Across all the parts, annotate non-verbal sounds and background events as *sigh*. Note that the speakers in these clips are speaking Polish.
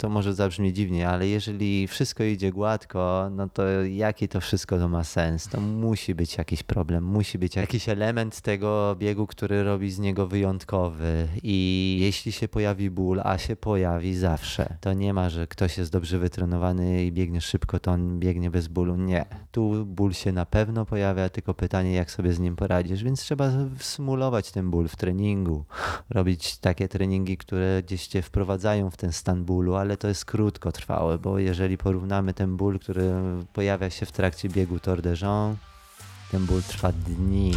To może zabrzmi dziwnie, ale jeżeli wszystko idzie gładko, no to jaki to wszystko to ma sens? To musi być jakiś problem, musi być jakiś element tego biegu, który robi z niego wyjątkowy. I jeśli się pojawi ból, a się pojawi zawsze, to nie ma, że ktoś jest dobrze wytrenowany i biegnie szybko, to on biegnie bez bólu. Nie. Tu ból się na pewno pojawia, tylko pytanie, jak sobie z nim poradzisz, więc trzeba symulować ten ból w treningu, robić takie treningi, które gdzieś cię wprowadzają w ten stan bólu, ale to jest krótkotrwałe, bo jeżeli porównamy ten ból, który pojawia się w trakcie biegu Tour de Jean, ten ból trwa dni.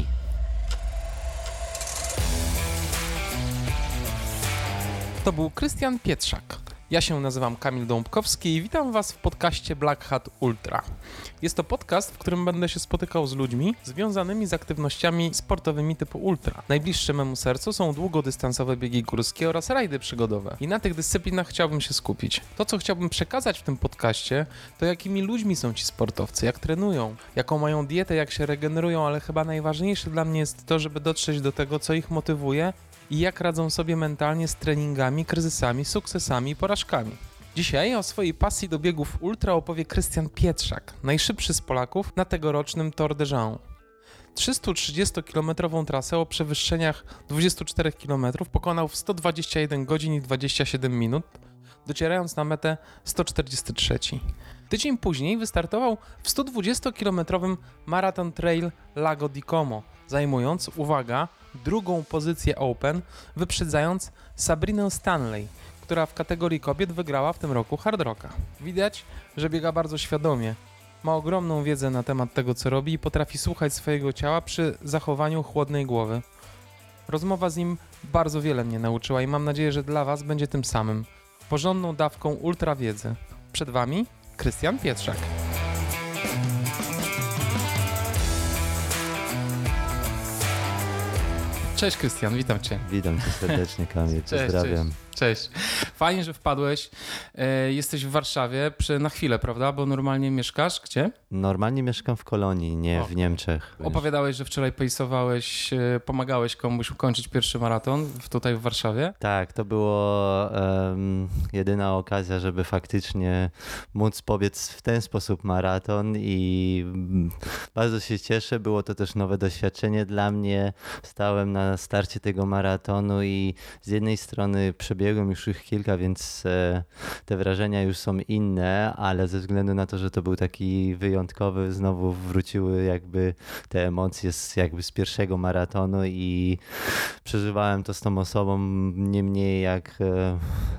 To był Krystian Pietrzak. Ja się nazywam Kamil Dąbkowski i witam Was w podcaście Black Hat Ultra. Jest to podcast, w którym będę się spotykał z ludźmi związanymi z aktywnościami sportowymi typu ultra. Najbliższe memu sercu są długodystansowe biegi górskie oraz rajdy przygodowe. I na tych dyscyplinach chciałbym się skupić. To, co chciałbym przekazać w tym podcaście, to jakimi ludźmi są ci sportowcy, jak trenują, jaką mają dietę, jak się regenerują, ale chyba najważniejsze dla mnie jest to, żeby dotrzeć do tego, co ich motywuje i jak radzą sobie mentalnie z treningami, kryzysami, sukcesami i porażkami. Dzisiaj o swojej pasji do biegów ultra opowie Krystian Pietrzak, najszybszy z Polaków na tegorocznym Tour de Jean. 330-kilometrową trasę o przewyższeniach 24 km pokonał w 121 godzin i 27 minut, docierając na metę 143. Tydzień później wystartował w 120-kilometrowym Marathon Trail Lago di Como, zajmując, uwaga, drugą pozycję Open, wyprzedzając Sabrinę Stanley, która w kategorii kobiet wygrała w tym roku Hard Rocka. Widać, że biega bardzo świadomie. Ma ogromną wiedzę na temat tego, co robi i potrafi słuchać swojego ciała przy zachowaniu chłodnej głowy. Rozmowa z nim bardzo wiele mnie nauczyła i mam nadzieję, że dla Was będzie tym samym. Porządną dawką ultra wiedzy. Przed Wami Krystian Pietrzak. Cześć Krystian, witam Cię. Witam Cię serdecznie, Kamil. Pozdrawiam. Cześć, cześć. Fajnie, że wpadłeś. E, jesteś w Warszawie przy, na chwilę, prawda? Bo normalnie mieszkasz gdzie? Normalnie mieszkam w Kolonii, nie w Niemczech. Opowiadałeś, że wczoraj pejsowałeś, e, pomagałeś komuś ukończyć pierwszy maraton tutaj w Warszawie? Tak, to było um, jedyna okazja, żeby faktycznie móc pobiec w ten sposób maraton i bardzo się cieszę. Było to też nowe doświadczenie dla mnie. Stałem na starcie tego maratonu i z jednej strony przebiegłem już ich kilka, więc e, te wrażenia już są inne, ale ze względu na to, że to był taki wyjątkowy, znowu wróciły jakby te emocje z, jakby z pierwszego maratonu i przeżywałem to z tą osobą nie mniej jak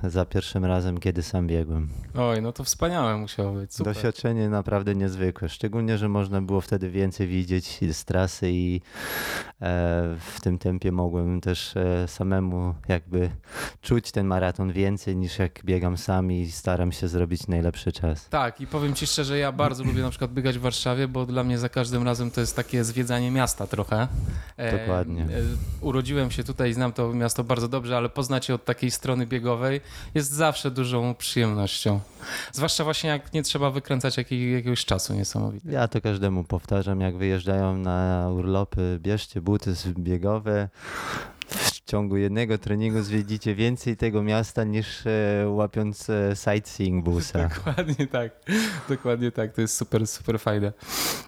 e, za pierwszym razem, kiedy sam biegłem. Oj, no to wspaniałe musiało być. Super. Doświadczenie naprawdę niezwykłe, szczególnie, że można było wtedy więcej widzieć z trasy i e, w tym tempie mogłem też samemu jakby czuć ten maraton więcej niż jak biegam sam i staram się zrobić najlepszy czas. Tak, i powiem ci szczerze, ja bardzo lubię na przykład biegać w Warszawie, bo dla mnie za każdym razem to jest takie zwiedzanie miasta trochę. E, Dokładnie. E, urodziłem się tutaj, znam to miasto bardzo dobrze, ale poznacie od takiej strony biegowej jest zawsze dużą przyjemnością. Zwłaszcza właśnie jak nie trzeba wykręcać jakiej, jakiegoś czasu niesamowitego. Ja to każdemu powtarzam, jak wyjeżdżają na urlopy, bierzcie buty biegowe, w ciągu jednego treningu zwiedzicie więcej tego miasta niż e, łapiąc e, sightseeing busa. *laughs* Dokładnie tak. Dokładnie tak. To jest super, super fajne.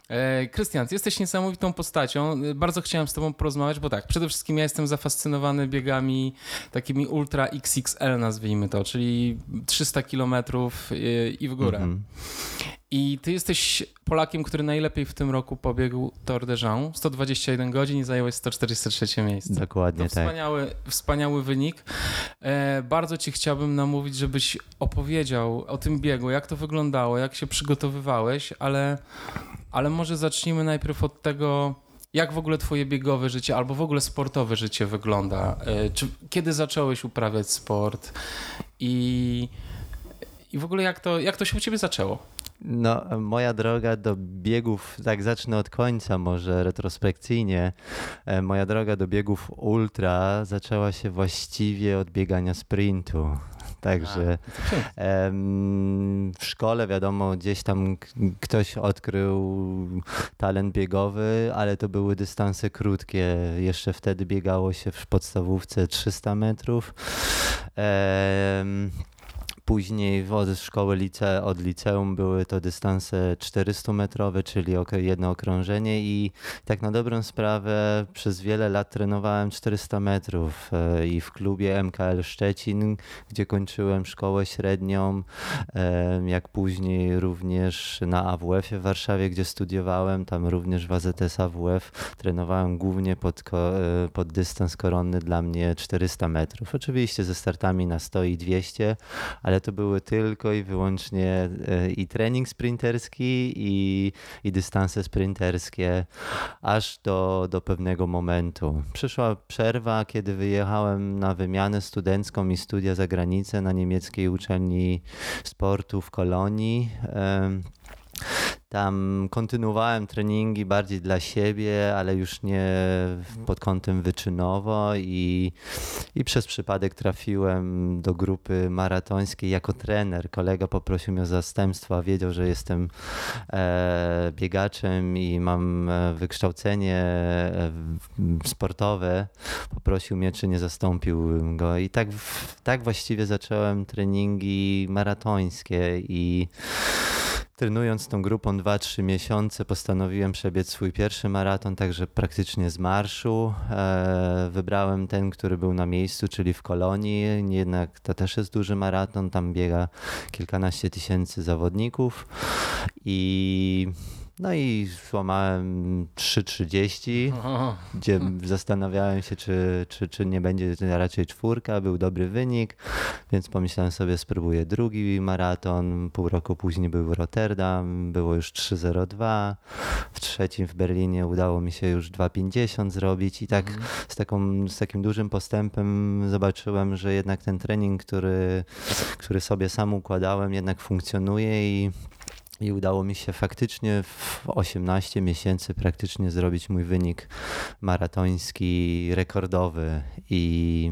E, Krystian, jesteś niesamowitą postacią. Bardzo chciałem z tobą porozmawiać, bo tak, przede wszystkim ja jestem zafascynowany biegami takimi ultra XXL nazwijmy to, czyli 300 kilometrów i w górę. Mm -hmm. I ty jesteś Polakiem, który najlepiej w tym roku pobiegł Tour de Jean. 121 godzin i zająłeś 143 miejsce. Dokładnie to tak. Wspaniały, wspaniały wynik. E, bardzo ci chciałbym namówić, żebyś opowiedział o tym biegu, jak to wyglądało, jak się przygotowywałeś, ale, ale może zacznijmy najpierw od tego, jak w ogóle twoje biegowe życie albo w ogóle sportowe życie wygląda. E, czy, kiedy zacząłeś uprawiać sport i, i w ogóle jak to, jak to się u ciebie zaczęło? No, moja droga do biegów, tak zacznę od końca, może retrospekcyjnie. E, moja droga do biegów ultra zaczęła się właściwie od biegania sprintu. Także w szkole wiadomo, gdzieś tam ktoś odkrył talent biegowy, ale to były dystanse krótkie. Jeszcze wtedy biegało się w podstawówce 300 metrów Później od szkoły lice, od liceum były to dystanse 400-metrowe, czyli jedno okrążenie i tak na dobrą sprawę przez wiele lat trenowałem 400 metrów e, i w klubie MKL Szczecin, gdzie kończyłem szkołę średnią, jak później również na AWF-ie w Warszawie, gdzie studiowałem, tam również w AZS AWF trenowałem głównie pod, e, pod dystans koronny dla mnie 400 metrów. Oczywiście ze startami na 100 i 200, ale to były tylko i wyłącznie e, i trening sprinterski, i, i dystanse sprinterskie, aż do, do pewnego momentu. Przyszła przerwa, kiedy wyjechałem na wymianę studencką i studia za granicę na niemieckiej uczelni sportu w Kolonii. Tam kontynuowałem treningi bardziej dla siebie, ale już nie pod kątem wyczynowo i, i przez przypadek trafiłem do grupy maratońskiej jako trener. Kolega poprosił mnie o zastępstwo, wiedział, że jestem e, biegaczem i mam e, wykształcenie e, sportowe. Poprosił mnie, czy nie zastąpiłbym go i tak, tak właściwie zacząłem treningi maratońskie i trenując tą grupą 2-3 miesiące, postanowiłem przebiec swój pierwszy maraton, także praktycznie z marszu. E, wybrałem ten, który był na miejscu, czyli w Kolonii. Jednak to też jest duży maraton, tam biega kilkanaście tysięcy zawodników i no i złamałem 3,30, gdzie zastanawiałem się, czy, czy, czy nie będzie raczej czwórka, był dobry wynik, więc pomyślałem sobie, spróbuję drugi maraton. Pół roku później był Rotterdam, było już 3,02. W trzecim w Berlinie udało mi się już 2,50 zrobić i tak mhm. z, taką, z takim dużym postępem zobaczyłem, że jednak ten trening, który, który sobie sam układałem, jednak funkcjonuje i i udało mi się faktycznie w 18 miesięcy praktycznie zrobić mój wynik maratoński rekordowy i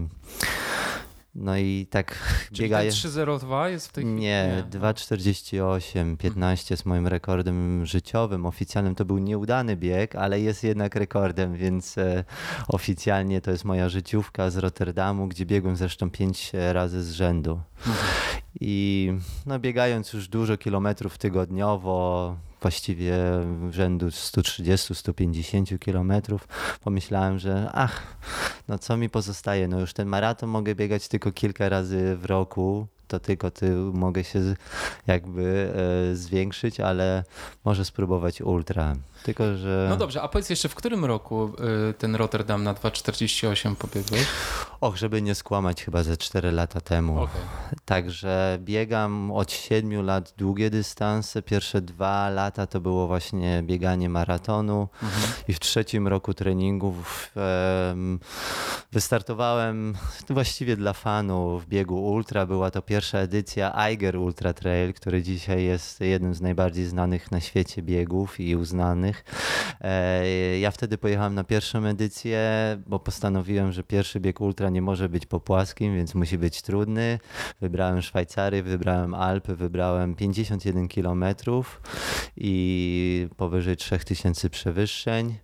no i tak Czyli biegaje. 3.02 jest w tej chwili? Nie, nie. 2.48, 15 jest moim rekordem życiowym. Oficjalnym to był nieudany bieg, ale jest jednak rekordem, więc e, oficjalnie to jest moja życiówka z Rotterdamu, gdzie biegłem zresztą 5 razy z rzędu. I no, biegając już dużo kilometrów tygodniowo, właściwie rzędu 130-150 kilometrów, pomyślałem, że ach, no co mi pozostaje, no już ten maraton mogę biegać tylko kilka razy w roku, to tylko ty mogę się jakby e, zwiększyć, ale może spróbować ultra. Tylko, że... No dobrze, a powiedz jeszcze, w którym roku y, ten Rotterdam na 2,48 pobiegłeś? Och, żeby nie skłamać, chyba ze 4 lata temu. Okay. Także biegam od 7 lat długie dystanse. Pierwsze dwa lata to było właśnie bieganie maratonu mhm. i w trzecim roku treningów um, wystartowałem właściwie dla fanów w biegu ultra. Była to pierwsza edycja Eiger Ultra Trail, który dzisiaj jest jednym z najbardziej znanych na świecie biegów i uznanych E, ja wtedy pojechałem na pierwszą edycję, bo postanowiłem, że pierwszy bieg ultra nie może być po płaskim, więc musi być trudny. Wybrałem Szwajcarię, wybrałem Alpy, wybrałem 51 km i powyżej 3000 przewyższeń.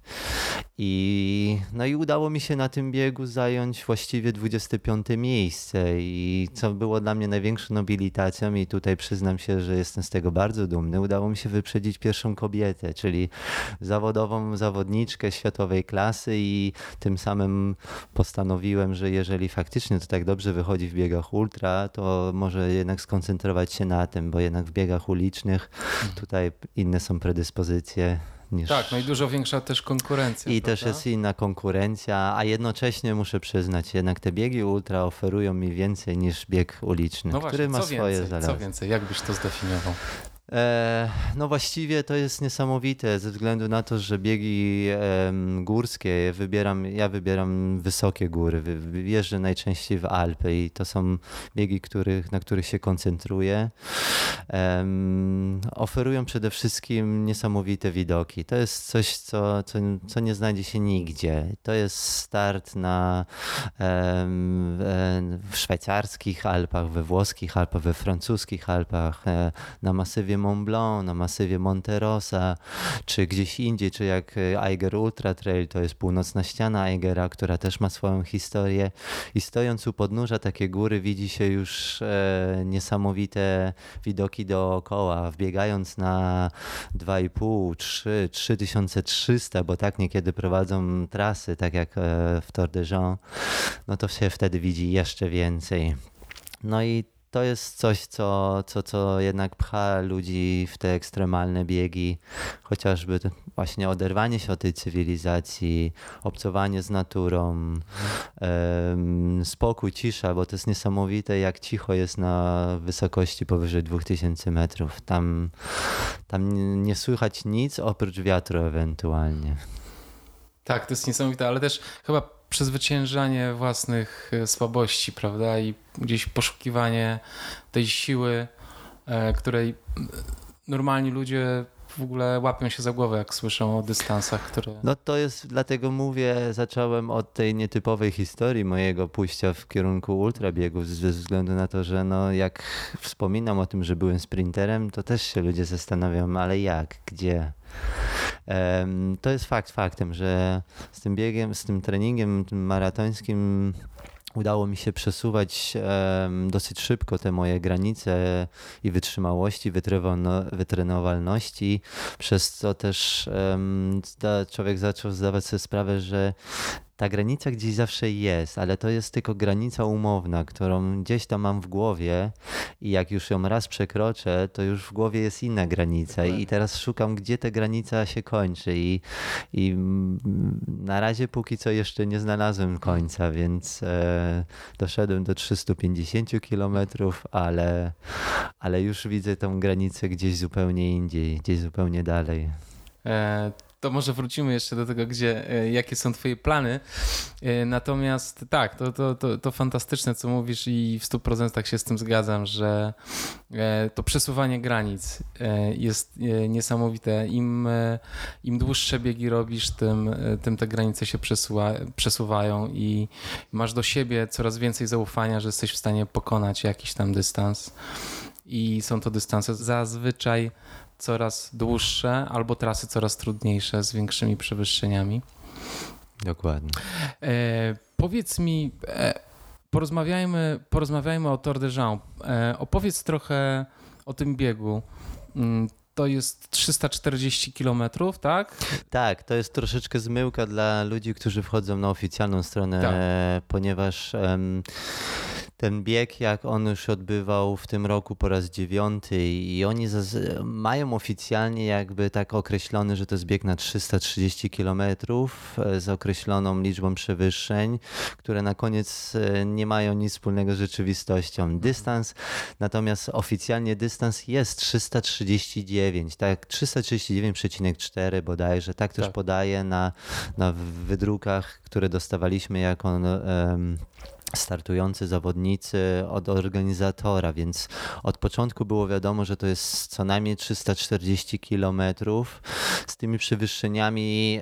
I, no i udało mi się na tym biegu zająć właściwie 25 miejsce i co było dla mnie największą nobilitacją i tutaj przyznam się, że jestem z tego bardzo dumny, udało mi się wyprzedzić pierwszą kobietę, czyli zawodową zawodniczkę światowej klasy i tym samym postanowiłem, że jeżeli faktycznie to tak dobrze wychodzi w biegach ultra, to może jednak skoncentrować się na tym, bo jednak w biegach ulicznych mhm. tutaj inne są predyspozycje Niż... Tak, no i dużo większa też konkurencja. I prawda? też jest inna konkurencja, a jednocześnie muszę przyznać, jednak te biegi ultra oferują mi więcej niż bieg uliczny, no właśnie, który ma swoje zalety. Co więcej, jak byś to zdefiniował? E, no właściwie to jest niesamowite ze względu na to, że biegi górskie wybieram, ja wybieram wysokie góry, jeżdżę najczęściej w Alpy i to są biegi, których, na których się koncentruję. oferują przede wszystkim niesamowite widoki. To jest coś, co, co, co nie znajdzie się nigdzie. To jest start na w szwajcarskich Alpach, we włoskich Alpach, we francuskich Alpach, e, na masywie masywie Mont Blanc, na masywie Monterosa, czy gdzieś indziej, czy jak Eiger Ultra Trail, to jest północna ściana Eigera, która też ma swoją historię. I stojąc u podnóża takiej góry widzi się już e, niesamowite widoki dookoła. Wbiegając na 2,5, 3, 3300, bo tak niekiedy prowadzą trasy, tak jak e, w Tour de Jean, no to się wtedy widzi jeszcze więcej. No i to jest coś, co, co, co jednak pcha ludzi w te ekstremalne biegi, chociażby właśnie oderwanie się od tej cywilizacji, obcowanie z naturą, spokój, cisza, bo to jest niesamowite, jak cicho jest na wysokości powyżej 2000 metrów. Tam, tam nie słychać nic oprócz wiatru ewentualnie. Tak, to jest niesamowite, ale też chyba przezwyciężanie własnych e, słabości, prawda? I gdzieś poszukiwanie tej siły, e, której normalni ludzie w ogóle łapią się za głowę, jak słyszą o dystansach, które. No to jest, dlatego mówię, zacząłem od tej nietypowej historii mojego pójścia w kierunku ultrabiegów, ze względu na to, że no jak wspominam o tym, że byłem sprinterem, to też się ludzie zastanawiają, ale jak, gdzie. To jest fakt faktem, że z tym biegiem, z tym treningiem tym maratońskim udało mi się przesuwać dosyć szybko te moje granice i wytrzymałości, wytrenowalności, przez co też człowiek zaczął zdawać sobie sprawę, że ta granica gdzieś zawsze jest, ale to jest tylko granica umowna, którą gdzieś tam mam w głowie i jak już ją raz przekroczę, to już w głowie jest inna granica i teraz szukam, gdzie ta granica się kończy i, i na razie póki co jeszcze nie znalazłem końca, więc e, doszedłem do 350 kilometrów, ale, ale już widzę tą granicę gdzieś zupełnie indziej, gdzieś zupełnie dalej. E, to może wrócimy jeszcze do tego, gdzie, e, jakie są twoje plany. E, natomiast tak, to, to, to, to fantastyczne, co mówisz i w 100% się z tym zgadzam, że e, to przesuwanie granic jest niesamowite. Im, im dłuższe biegi robisz, tym, tym te granice się przesuwa, przesuwają i masz do siebie coraz więcej zaufania, że jesteś w stanie pokonać jakiś tam dystans. I są to dystanse zazwyczaj coraz dłuższe albo trasy coraz trudniejsze z większymi przewyższeniami. Dokładnie. E, powiedz mi, e, porozmawiajmy, porozmawiajmy o Tour de Jean. E, opowiedz trochę o tym biegu. Mm, to jest 340 km, tak? Tak, to jest troszeczkę zmyłka dla ludzi, którzy wchodzą na oficjalną stronę, tak. ponieważ. Um, ten bieg, jak on już odbywał w tym roku po raz dziewiąty i oni mają oficjalnie jakby tak określony, że to jest bieg na 330 km e, z określoną liczbą przewyższeń, które na koniec e, nie mają nic wspólnego z rzeczywistością. Dystans, natomiast oficjalnie dystans jest 339, tak, 339,4 bodajże, tak też tak. podaje na, na wydrukach, które dostawaliśmy jako um, startujący zawodnicy od organizatora, więc od początku było wiadomo, że to jest co najmniej 340 kilometrów. Z tymi przewyższeniami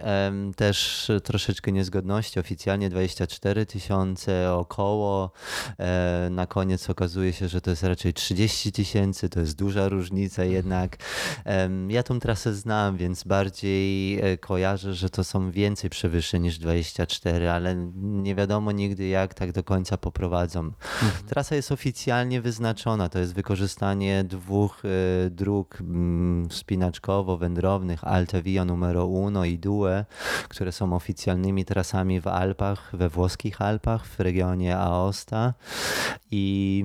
też troszeczkę niezgodności. Oficjalnie 24 tysiące około. E, na koniec okazuje się, że to jest raczej 30 tysięcy. To jest duża różnica jednak. ja tą trasę znam, więc bardziej e, kojarzę, że to są więcej przewyższeń niż 24, ale nie wiadomo nigdy jak tak do końca poprowadzą. Mhm. Trasa jest oficjalnie wyznaczona, to jest wykorzystanie dwóch y, dróg mm, wspinaczkowo-wędrownych Alte Via numero uno i Due, które są oficjalnymi trasami w Alpach, we włoskich Alpach, w regionie Aosta i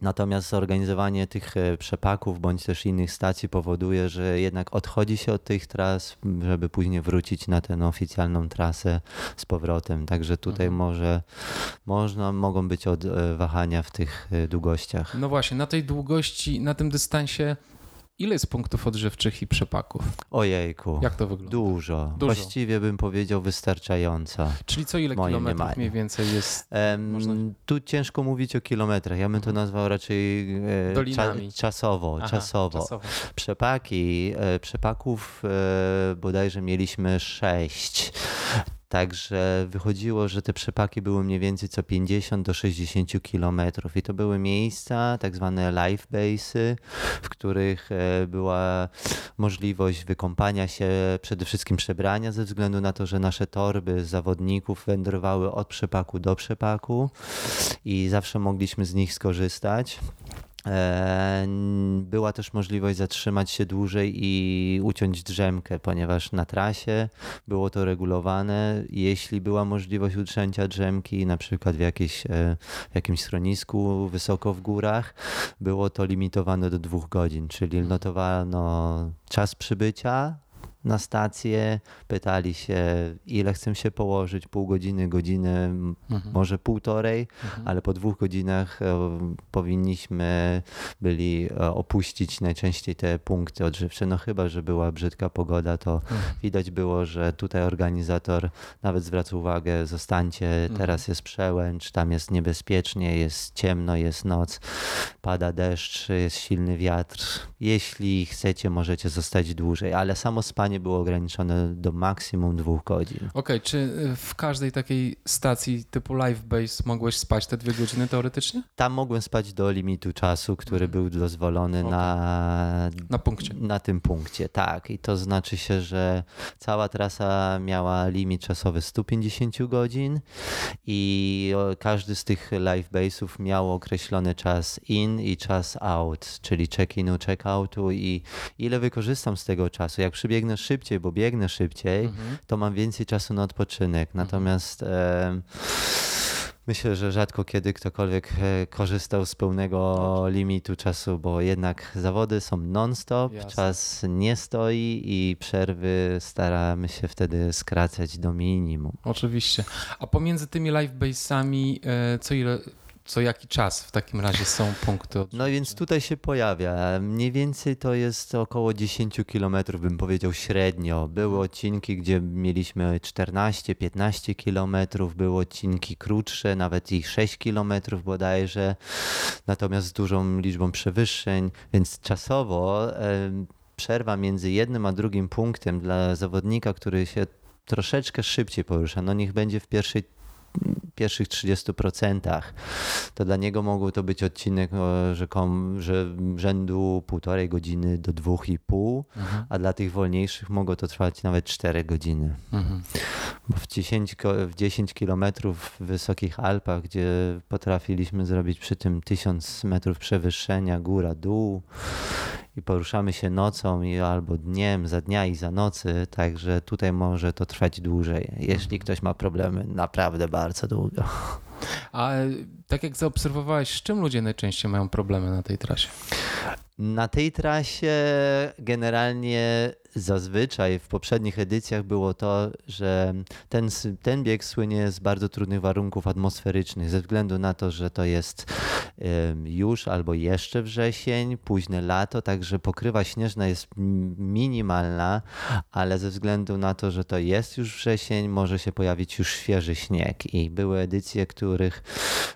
Natomiast zorganizowanie tych e, przepaków bądź też innych stacji powoduje, że jednak odchodzi się od tych tras, żeby później wrócić na tę oficjalną trasę z powrotem. Także tutaj mhm. może można, mogą być odwahania w tych e, długościach. No właśnie, na tej długości, na tym dystansie Ile jest punktów odżywczych i przepaków? Ojejku. Jak to wygląda? Dużo. Dużo. Właściwie bym powiedział wystarczająco. Czyli co ile kilometrów mniemaniu. mniej więcej jest? Można... Tu ciężko mówić o kilometrach. Ja bym to mhm. nazwał raczej e, cza, czasowo, Aha, czasowo. czasowo. Przepaki, e, przepaków e, bodajże mieliśmy sześć. Także wychodziło, że te przepaki były mniej więcej co 50 do 60 kilometrów i to były miejsca, tak zwane life base'y, w których e, była możliwość wykąpania się, przede wszystkim przebrania ze względu na to, że nasze torby zawodników wędrowały od przepaku do przepaku i zawsze mogliśmy z nich skorzystać. E, była też możliwość zatrzymać się dłużej i uciąć drzemkę, ponieważ na trasie było to regulowane. Jeśli była możliwość ucięcia drzemki, na przykład w, jakieś, e, w jakimś schronisku wysoko w górach, było to limitowane do dwóch godzin, czyli notowano czas przybycia, na stację, pytali się, ile chcę się położyć, pół godziny, godziny, mhm. może półtorej, mhm. ale po dwóch godzinach e, powinniśmy byli e, opuścić najczęściej te punkty odżywcze. No chyba, że była brzydka pogoda, to mhm. widać było, że tutaj organizator nawet zwraca uwagę, zostańcie, mhm. teraz jest przełęcz, tam jest niebezpiecznie, jest ciemno, jest noc, pada deszcz, jest silny wiatr. Jeśli chcecie, możecie zostać dłużej, ale samo spanie nie było ograniczone do maksimum dwóch godzin. Okej, okay, czy y, w każdej takiej stacji typu live base mogłeś spać te dwie godziny teoretycznie? Tam mogłem spać do limitu czasu, który mhm. był dozwolony okay. na, na punkcie. Na tym punkcie, tak. I to znaczy się, że cała trasa miała limit czasowy 150 godzin i każdy z tych live base'ów miał określony czas in i czas out, czyli check-inu, check-outu i ile wykorzystam z tego czasu. Jak przybiegnę szybciej, bo biegnę szybciej, mhm. to mam więcej czasu na odpoczynek. Mhm. Natomiast e, myślę, że rzadko kiedy ktokolwiek e, korzystał z pełnego limitu czasu, bo jednak zawody są non-stop, czas nie stoi i przerwy staramy się wtedy skracać do minimum. Oczywiście. A pomiędzy tymi live base'ami e, co ile co jaki czas w takim razie są punkty? Od... No więc tutaj się pojawia. Mniej więcej to jest około 10 km, bym powiedział średnio. Były odcinki, gdzie mieliśmy 14-15 km, były odcinki krótsze, nawet i 6 km bodajże, natomiast z dużą liczbą przewyższeń, więc czasowo przerwa między jednym a drugim punktem dla zawodnika, który się troszeczkę szybciej porusza, no niech będzie w pierwszej pierwszych 30%, to dla niego mógł to być odcinek rzekom, że rzędu półtorej godziny do dwóch i pół, mhm. a dla tych wolniejszych mogło to trwać nawet 4 godziny. Mhm. Bo w 10, w 10 kilometrów w Wysokich Alpach, gdzie potrafiliśmy zrobić przy tym 1000 metrów przewyższenia góra, dół i poruszamy się nocą i albo dniem, za dnia i za nocy, także tutaj może to trwać dłużej. Jeśli ktoś ma problemy, naprawdę bardzo długo. A tak jak zaobserwowałeś, z czym ludzie najczęściej mają problemy na tej trasie? Na tej trasie generalnie zazwyczaj w poprzednich edycjach było to, że ten, ten bieg słynie z bardzo trudnych warunków atmosferycznych, ze względu na to, że to jest już albo jeszcze wrzesień, późne lato, także pokrywa śnieżna jest minimalna, ale ze względu na to, że to jest już wrzesień, może się pojawić już świeży śnieg. I były edycje, których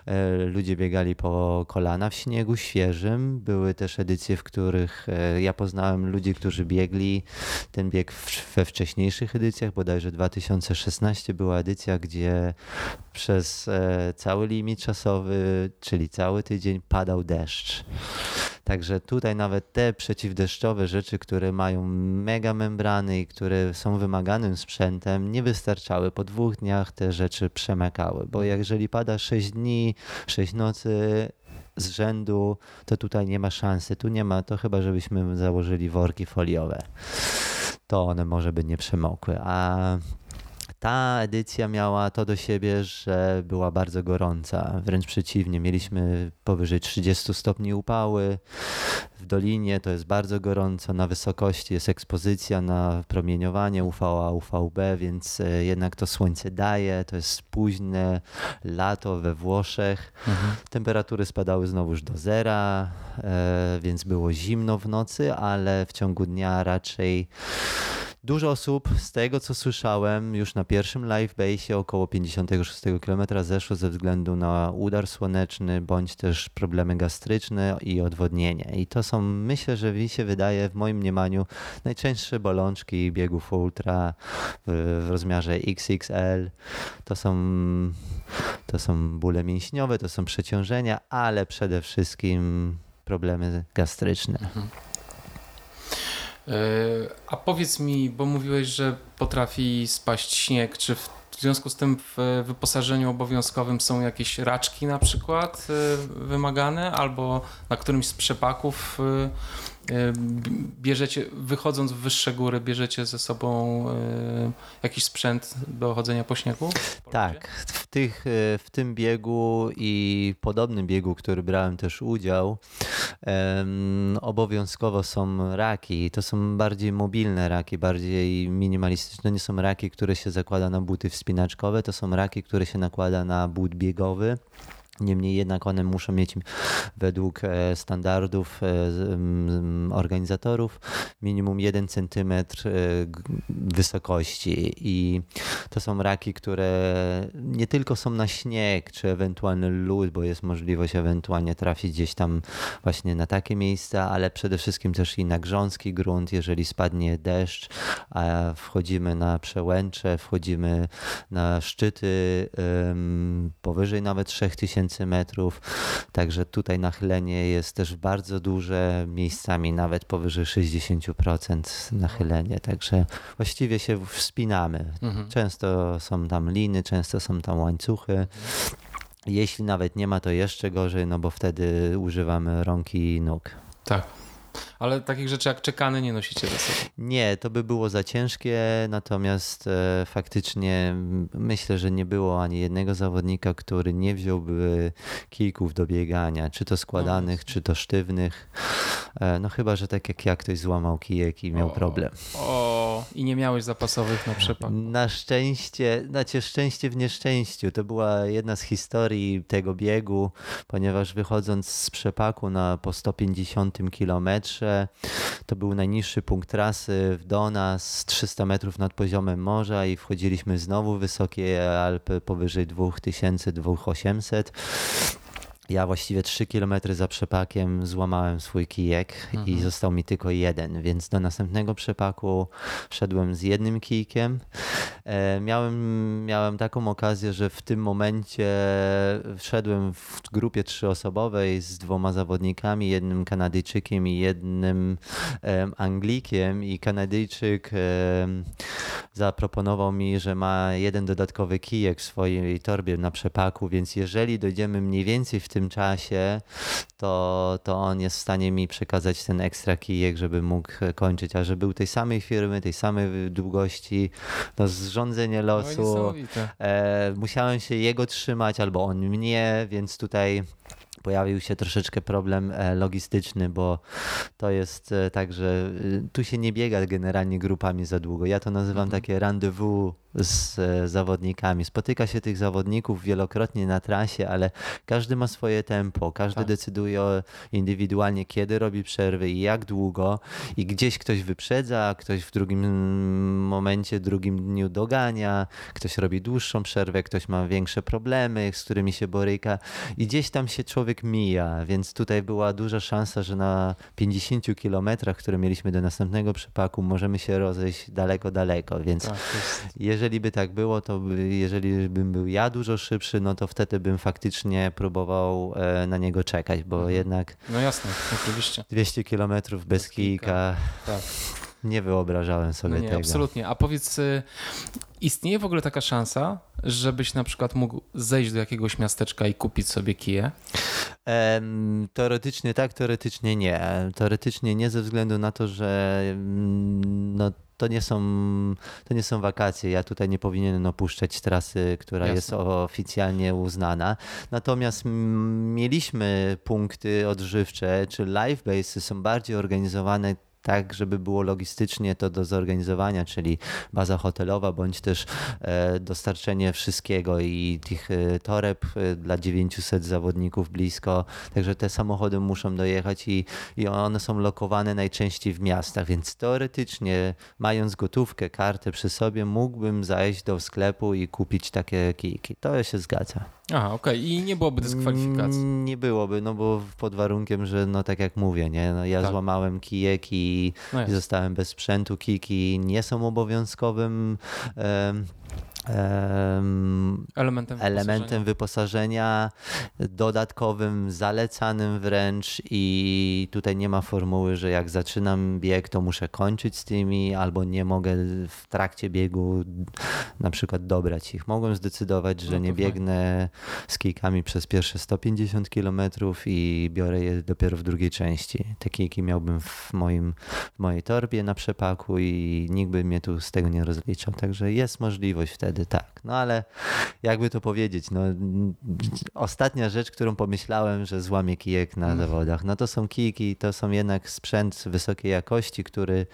e, ludzie biegali po kolana w śniegu świeżym. Były też edycje, w których e, ja poznałem ludzi, którzy biegli ten bieg we wcześniejszych edycjach, bodajże 2016 była edycja, gdzie przez e, cały limit czasowy, czyli cały tydzień padał deszcz. Także tutaj nawet te przeciwdeszczowe rzeczy, które mają mega membrany i które są wymaganym sprzętem, nie wystarczały. Po dwóch dniach te rzeczy przemakały, bo jeżeli pada 6 dni, 6 nocy, z rzędu, to tutaj nie ma szansy. Tu nie ma, to chyba żebyśmy założyli worki foliowe. To one może by nie przemokły. A ta edycja miała to do siebie, że była bardzo gorąca. Wręcz przeciwnie, mieliśmy powyżej 30 stopni upały. W dolinie to jest bardzo gorąco, na wysokości jest ekspozycja na promieniowanie UVA, UVB, więc e, jednak to słońce daje. To jest późne lato we Włoszech. Mhm. Temperatury spadały znowuż do zera, e, więc było zimno w nocy, ale w ciągu dnia raczej Dużo osób z tego, co słyszałem, już na pierwszym live base około 56 km zeszło ze względu na udar słoneczny, bądź też problemy gastryczne i odwodnienie. I to są, myślę, że mi się wydaje, w moim mniemaniu, najczęstsze bolączki biegów ultra w, w rozmiarze XXL. To są, to są bóle mięśniowe, to są przeciążenia, ale przede wszystkim problemy gastryczne. Mhm. E, a powiedz mi, bo mówiłeś, że potrafi spaść śnieg, czy w związku z tym w wyposażeniu obowiązkowym są jakieś raczki na przykład e, wymagane, albo na którymś z przepaków e, bierzecie, wychodząc w wyższe góry, bierzecie ze sobą e, jakiś sprzęt do chodzenia po śniegu? tak, w, tych, e, w tym biegu i podobnym biegu, który brałem też udział, obowiązkowo są raki. To są bardziej mobilne raki, bardziej minimalistyczne. Nie są raki, które się zakłada na buty wspinaczkowe, to są raki, które się nakłada na but biegowy. Niemniej jednak one muszą mieć według e, standardów e, organizatorów minimum 1 cm e, wysokości. I to są raki, które nie tylko są na śnieg czy ewentualny lód, bo jest możliwość ewentualnie trafić gdzieś tam właśnie na takie miejsca, ale przede wszystkim też i na grząski grunt, jeżeli spadnie deszcz, a wchodzimy na przełęcze, wchodzimy na szczyty powyżej nawet 3000 tysięcy metrów, także tutaj nachylenie jest też bardzo duże, miejscami nawet powyżej 60% nachylenie, także właściwie się wspinamy. Mhm. Często są tam liny, często są tam łańcuchy. Jeśli nawet nie ma, to jeszcze gorzej, no bo wtedy używamy rąk i nóg. Tak. Ale takich rzeczy jak czekany nie nosicie ze sobą? Nie, to by było za ciężkie, natomiast e, faktycznie myślę, że nie było ani jednego zawodnika, który nie wziąłby kijków do biegania, czy to składanych, no. czy to sztywnych. E, no chyba, że tak jak ja, ktoś złamał kijek i miał o, problem. O, i nie miałeś zapasowych na przepak. Na szczęście, znaczy szczęście w nieszczęściu. To była jedna z historii tego biegu, ponieważ wychodząc z przepaku na po 150 kilometrze to był najniższy punkt trasy do nas, 300 metrów nad poziomem morza i wchodziliśmy znowu w wysokie Alpy powyżej 2000, 2800 ja właściwie 3 km za przepakiem złamałem swój kijek mhm. i został mi tylko jeden, więc do następnego przepaku szedłem z jednym kijkiem. E, miałem, miałem taką okazję, że w tym momencie wszedłem w grupie trzyosobowej z dwoma zawodnikami, jednym Kanadyjczykiem i jednym Anglikiem i Kanadyjczyk zaproponował mi, że ma jeden dodatkowy kijek w swojej torbie na przepaku, więc jeżeli dojdziemy mniej więcej w tym tym czasie, to, to on jest w stanie mi przekazać ten ekstra kijek, żeby mógł kończyć. A że był tej samej firmy, tej samej długości, no zrządzenie losu. No, e, musiałem się jego trzymać albo on mnie, więc tutaj pojawił się troszeczkę problem e, logistyczny, bo to jest e, tak, że y, tu się nie biega generalnie grupami za długo. Ja to nazywam mhm. takie rendezvous z e, zawodnikami. Spotyka się tych zawodników wielokrotnie na trasie, ale każdy ma swoje tempo, każdy tak. decyduje indywidualnie, kiedy robi przerwy i jak długo. I gdzieś ktoś wyprzedza, ktoś w drugim momencie, drugim dniu dogania, ktoś robi dłuższą przerwę, ktoś ma większe problemy, z którymi się boryka i gdzieś tam się człowiek mija, więc tutaj była duża szansa, że na 50 kilometrach, które mieliśmy do następnego przypaku, możemy się rozejść daleko, daleko, więc tak, jeżeli jeżeli by tak było, to by, jeżeli bym był ja dużo szybszy, no to wtedy bym faktycznie próbował e, na niego czekać, bo mhm. jednak. No jasne, oczywiście. 200 kilometrów bez, bez kijka. Tak. Nie wyobrażałem sobie no nie, tego. Absolutnie. A powiedz, y, istnieje w ogóle taka szansa, żebyś na przykład mógł zejść do jakiegoś miasteczka i kupić sobie kije? teoretycznie tak, teoretycznie nie. Teoretycznie nie ze względu na to, że no, to nie są, to nie są wakacje. Ja tutaj nie powinienem opuszczać trasy, która Jasne. jest oficjalnie uznana. Natomiast mieliśmy punkty odżywcze, czy live bases są bardziej organizowane tak, żeby było logistycznie to do zorganizowania, czyli baza hotelowa, bądź też e, dostarczenie wszystkiego i tych e, toreb e, dla 900 zawodników blisko. Także te samochody muszą dojechać i, i one są lokowane najczęściej w miastach, więc teoretycznie, mając gotówkę, kartę przy sobie, mógłbym zajść do sklepu i kupić takie kijki. To się zgadza. Aha, okej. Okay. I nie byłoby dyskwalifikacji? Mm, nie byłoby, no bo pod warunkiem, że no tak jak mówię, nie? No ja tak. złamałem kijek i, no i zostałem bez sprzętu. Kijki nie są obowiązkowym um, elementem, elementem wyposażenia. dodatkowym, zalecanym wręcz i tutaj nie ma formuły, że jak zaczynam bieg, to muszę kończyć z tymi, albo nie mogę w trakcie biegu na przykład dobrać ich. Mogłem zdecydować, że no nie biegnę z kijkami przez pierwsze 150 km i biorę je dopiero w drugiej części. Te kijki miałbym w, moim, w mojej torbie na przepaku i nikt by mnie tu z tego nie rozliczał. Także jest możliwość wtedy wtedy tak. No ale jakby to powiedzieć, no ostatnia rzecz, którą pomyślałem, że złamie kijek na mm. zawodach, no to są kijki, to są jednak sprzęt wysokiej jakości, który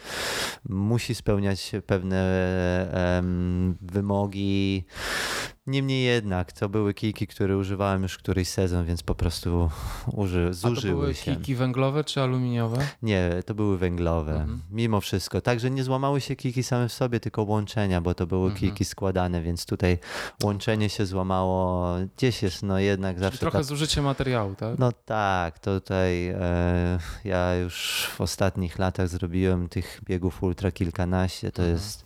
musi spełniać pewne um, wymogi Niemniej jednak, to były kijki, które używałem już któryś sezon, więc po prostu *laughs* uży, zużyły się. to były się. kijki węglowe czy aluminiowe? Nie, to były węglowe. Mhm. Mimo wszystko. Także nie złamały się kijki same w sobie, tylko łączenia, bo to były mhm. kijki składane, więc tutaj łączenie się złamało. Gdzieś jest no jednak Czyli zawsze... trochę ta... zużycie materiału, tak? No tak, tutaj e, ja już w ostatnich latach zrobiłem tych biegów ultra kilkanaście. To mhm. jest,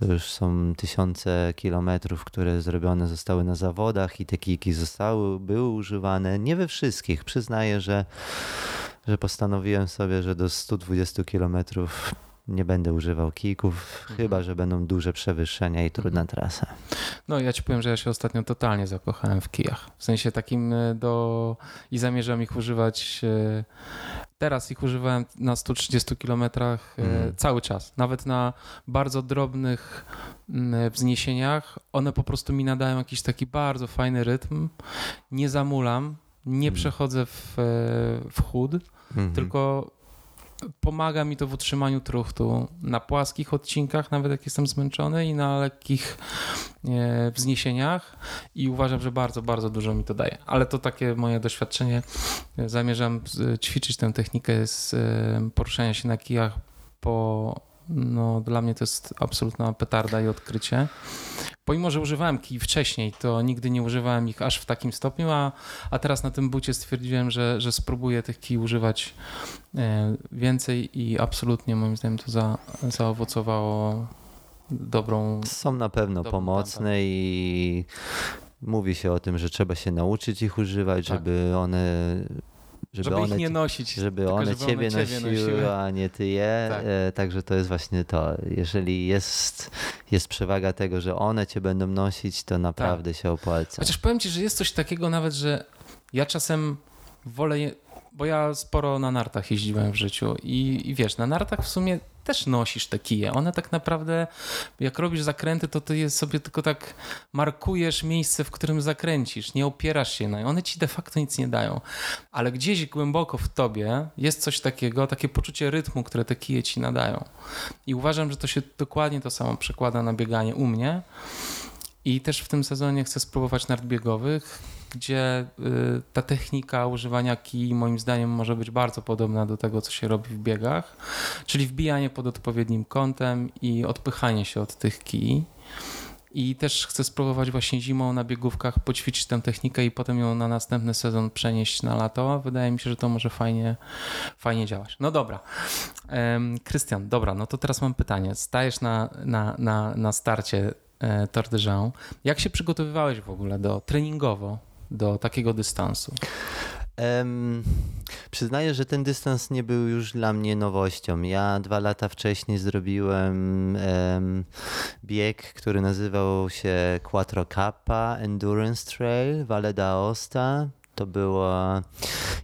to już są tysiące kilometrów, które zrobione zostały na zawodach i te kijki zostały, były używane. Nie we wszystkich. Przyznaję, że, że postanowiłem sobie, że do 120 kilometrów nie będę używał kijków, mhm. chyba że będą duże przewyższenia i trudna mhm. trasa. No ja ci powiem, że ja się ostatnio totalnie zakochałem w kijach. W sensie takim e, do... i zamierzam ich używać e, Teraz ich używałem na 130 km mm. cały czas. Nawet na bardzo drobnych mm, wzniesieniach. One po prostu mi nadają jakiś taki bardzo fajny rytm. Nie zamulam, nie mm. przechodzę w, w chód, mm -hmm. tylko pomaga mi to w utrzymaniu truchtu na płaskich odcinkach, nawet jak jestem zmęczony i na lekkich e, wzniesieniach i uważam, że bardzo, bardzo dużo mi to daje. Ale to takie moje doświadczenie. Zamierzam ćwiczyć tę technikę z e, poruszania się na kijach po no, dla mnie to jest absolutna petarda i odkrycie. Pomimo, że używałem kij wcześniej, to nigdy nie używałem ich aż w takim stopniu, a, a teraz na tym bucie stwierdziłem, że, że spróbuję tych kij używać e, więcej i absolutnie moim zdaniem to za, zaowocowało dobrą. Są na pewno pomocne i mówi się o tym, że trzeba się nauczyć ich używać, tak. żeby one żeby, żeby one, ich nie nosić. Żeby one żeby ciebie, one ciebie nosiły, nosiły, a nie ty je. Tak. E, także to jest właśnie to. Jeżeli jest, jest przewaga tego, że one cię będą nosić, to naprawdę tak. się opłaca. Chociaż powiem ci, że jest coś takiego nawet, że ja czasem wolę, bo ja sporo na nartach jeździłem w życiu i, i wiesz, na nartach w sumie też nosisz te kije. One tak naprawdę, jak robisz zakręty, to ty je sobie tylko tak markujesz miejsce, w którym zakręcisz. Nie opierasz się na nie. One ci de facto nic nie dają. Ale gdzieś głęboko w tobie jest coś takiego, takie poczucie rytmu, które te kije ci nadają. I uważam, że to się dokładnie to samo przekłada na bieganie u mnie. I też w tym sezonie chcę spróbować nart biegowych, gdzie y, ta technika używania kij moim zdaniem może być bardzo podobna do tego, co się robi w biegach, czyli wbijanie pod odpowiednim kątem i odpychanie się od tych kij. I też chcę spróbować właśnie zimą na biegówkach poćwiczyć tę technikę i potem ją na następny sezon przenieść na lato. Wydaje mi się, że to może fajnie, fajnie działać. No dobra. Krystian, dobra, no to teraz mam pytanie. Stajesz na, na, na, na starcie e, Tour de Jean. Jak się przygotowywałeś w ogóle do treningowo do takiego dystansu? Um, przyznaję, że ten dystans nie był już dla mnie nowością. Ja dwa lata wcześniej zrobiłem um, bieg, który nazywał się Quattro Kappa Endurance Trail Valle d'Aosta. To była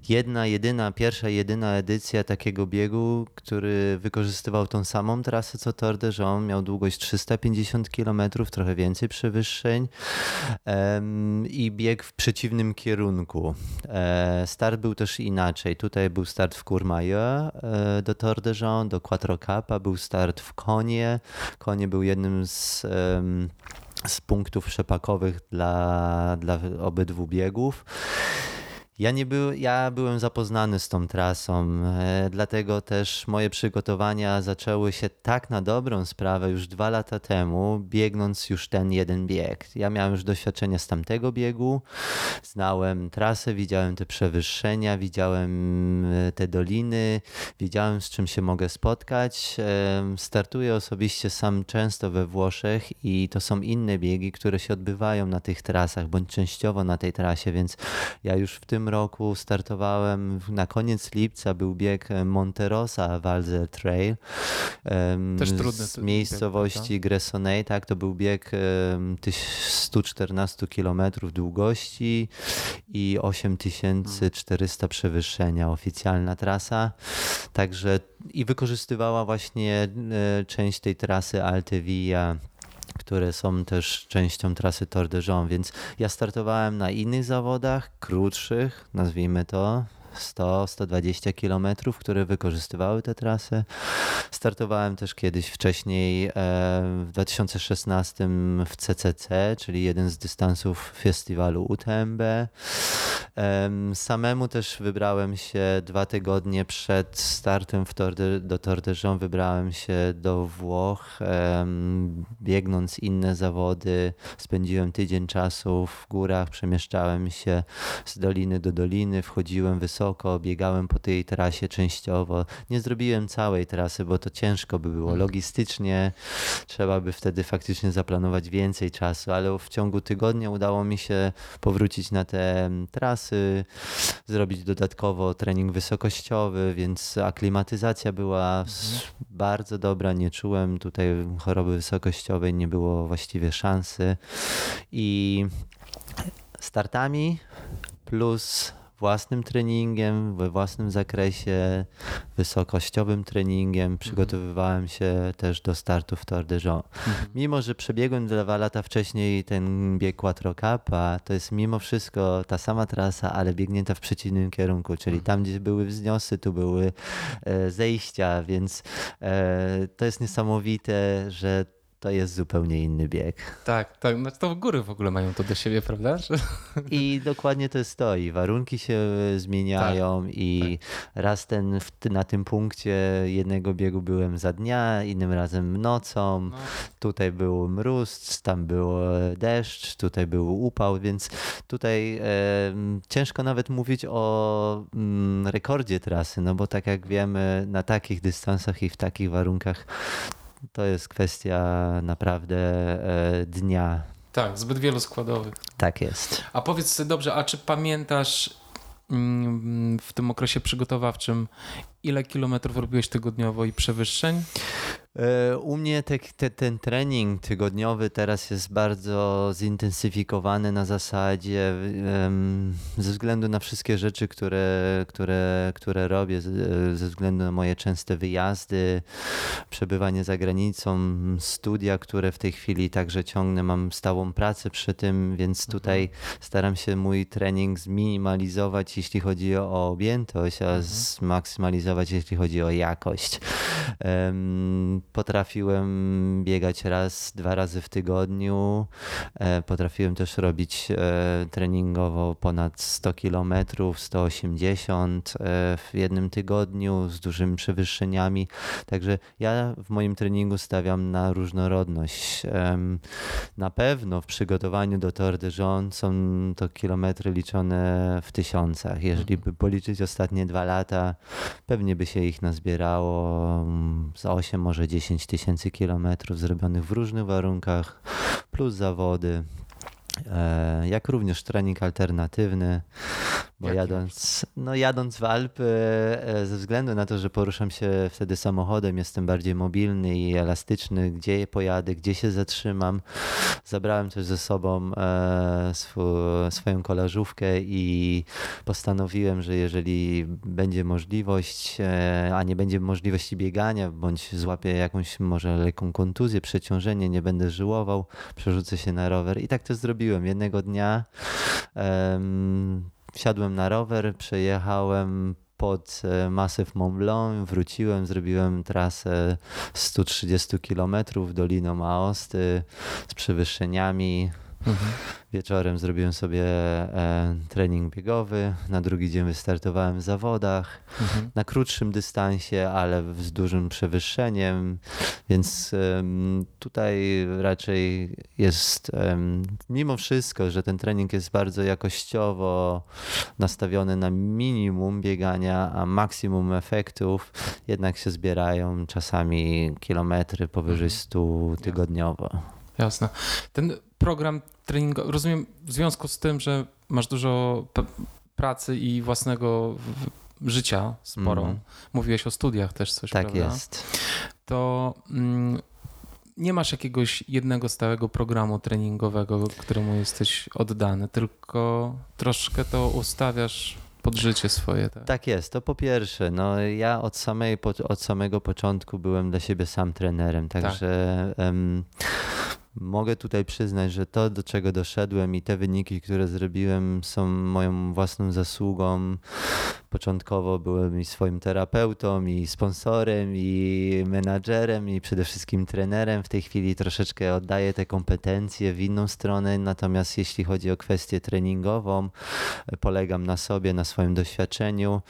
jedna, jedyna, pierwsza, jedyna edycja takiego biegu, który wykorzystywał tą samą trasę co Tour de Jean. Miał długość 350 km, trochę więcej przewyższeń um, i bieg w przeciwnym kierunku. E, start był też inaczej. Tutaj był start w Courmayeur e, do Tour de Jean, do Quattro Capa, był start w Konie. Konie był jednym z um, z punktów przepakowych dla, dla obydwu biegów. Ja, nie był, ja byłem zapoznany z tą trasą, e, dlatego też moje przygotowania zaczęły się tak na dobrą sprawę już dwa lata temu, biegnąc już ten jeden bieg. Ja miałem już doświadczenia z tamtego biegu, znałem trasę, widziałem te przewyższenia, widziałem e, te doliny, wiedziałem z czym się mogę spotkać. E, startuję osobiście sam często we Włoszech i to są inne biegi, które się odbywają na tych trasach, bądź częściowo na tej trasie, więc ja już w tym tym roku startowałem na koniec lipca, był bieg Monterosa Walzer Trail. Też trudny. Z miejscowości Gressoney, tak, to był bieg 114 km długości i 8400 przewyższenia, oficjalna trasa. Także i wykorzystywała właśnie e, część tej trasy Alte Via które są też częścią trasy Tour de Jean, więc ja startowałem na innych zawodach, krótszych, nazwijmy to, 100-120 kilometrów, które wykorzystywały tę trasę. Startowałem też kiedyś wcześniej e, w 2016 w CCC, czyli jeden z dystansów festiwalu UTMB. Samemu też wybrałem się dwa tygodnie przed startem w de, do Tour de Jean, wybrałem się do Włoch, biegnąc inne zawody. Spędziłem tydzień czasu w górach, przemieszczałem się z doliny do doliny, wchodziłem wysoko, biegałem po tej trasie częściowo. Nie zrobiłem całej trasy, bo to ciężko by było. Mhm. Logistycznie trzeba by wtedy faktycznie zaplanować więcej czasu, ale w ciągu tygodnia udało mi się powrócić na te trasy zrobić dodatkowo trening wysokościowy, więc aklimatyzacja była mhm. bardzo dobra. Nie czułem tutaj choroby wysokościowej, nie było właściwie szansy. I startami plus własnym treningiem, we własnym zakresie, wysokościowym treningiem. Mhm. Przygotowywałem się też do startu w Tour de Jean. Mhm. Mimo, że przebiegłem dwa lata wcześniej ten bieg Quattro to jest mimo wszystko ta sama trasa, ale biegnięta w przeciwnym kierunku, czyli mhm. tam, gdzie były wzniosy, tu były e, zejścia, więc e, to jest niesamowite, że to jest zupełnie inny bieg. Tak, tak. Znaczy to góry w ogóle mają to do siebie, prawda? I dokładnie to jest to. I warunki się zmieniają tak, i tak. raz ten na tym punkcie jednego biegu byłem za dnia, innym razem nocą. No. Tutaj był mróz, tam był deszcz, tutaj był upał, więc tutaj e, ciężko nawet mówić o mm, rekordzie trasy, no bo tak jak wiemy, na takich dystansach i w takich warunkach to jest kwestia naprawdę e, dnia. Tak, zbyt wielu składowych. Tak jest. A powiedz dobrze, a czy pamiętasz mm, w tym okresie przygotowawczym, ile kilometrów robiłeś tygodniowo i przewyższeń? E, u mnie te, te, ten trening tygodniowy teraz jest bardzo zintensyfikowany na zasadzie ze względu na wszystkie rzeczy, które, które, które robię, ze względu na moje częste wyjazdy, przebywanie za granicą, studia, które w tej chwili także ciągnę, mam stałą pracę przy tym, więc mhm. tutaj staram się mój trening zminimalizować, jeśli chodzi o objętość, a mhm. zmaksymalizować, jeśli chodzi o jakość potrafiłem biegać raz, dwa razy w tygodniu. E, potrafiłem też robić e, treningowo ponad 100 km, 180 w jednym tygodniu z dużymi przewyższeniami. Także ja w moim treningu stawiam na różnorodność. Na pewno w przygotowaniu do Tour de Jean są to kilometry liczone w tysiącach. Jeżeli by policzyć ostatnie dwa lata, pewnie by się ich nazbierało mm, z 8, może 10 10 tysięcy kilometrów zrobionych w różnych warunkach, plus zawody, e, jak również trening alternatywny, Bo jadąc, no jadąc w Alpy, e, ze względu na to, że poruszam się wtedy samochodem, jestem bardziej mobilny i elastyczny, gdzie pojadę, gdzie się zatrzymam. Zabrałem też ze sobą e, swoją kolażówkę i postanowiłem, że jeżeli będzie możliwość, e, a nie będzie możliwości biegania, bądź złapię jakąś może lekką kontuzję, przeciążenie, nie będę żyłował, przerzucę się na rower. I tak to zrobiłem. Jednego dnia um, wsiadłem na rower, przejechałem pod e, Masyw Mont Blanc, wróciłem, zrobiłem trasę 130 km doliną Aosty z przewyższeniami. Mhm. Wieczorem zrobiłem sobie e, trening biegowy, na drugi dzień wystartowałem w zawodach, mhm. na krótszym dystansie, ale z dużym przewyższeniem, więc e, tutaj raczej jest, e, mimo wszystko, że ten trening jest bardzo jakościowo nastawiony na minimum biegania, a maksimum efektów, jednak się zbierają czasami kilometry powyżej 100 mhm. tygodniowo. Jasne. Ten program treningowy, rozumiem w związku z tym, że masz dużo pracy i własnego życia sporo. Mm. Mówiłeś o studiach też coś, Tak prawda? jest. To mm, nie masz jakiegoś jednego stałego programu treningowego, któremu jesteś oddany, tylko troszkę to ustawiasz pod życie swoje. Tak? tak jest, to po pierwsze. No, ja od, samej, od samego początku byłem dla siebie sam trenerem, także tak. um, Mogę tutaj przyznać, że to, do czego doszedłem i te wyniki, które zrobiłem, są moją własną zasługą. Początkowo byłem i swoim terapeutą, i sponsorem, i menadżerem, i przede wszystkim trenerem. W tej chwili troszeczkę oddaję te kompetencje w inną stronę, natomiast jeśli chodzi o kwestię treningową, polegam na sobie, na swoim doświadczeniu.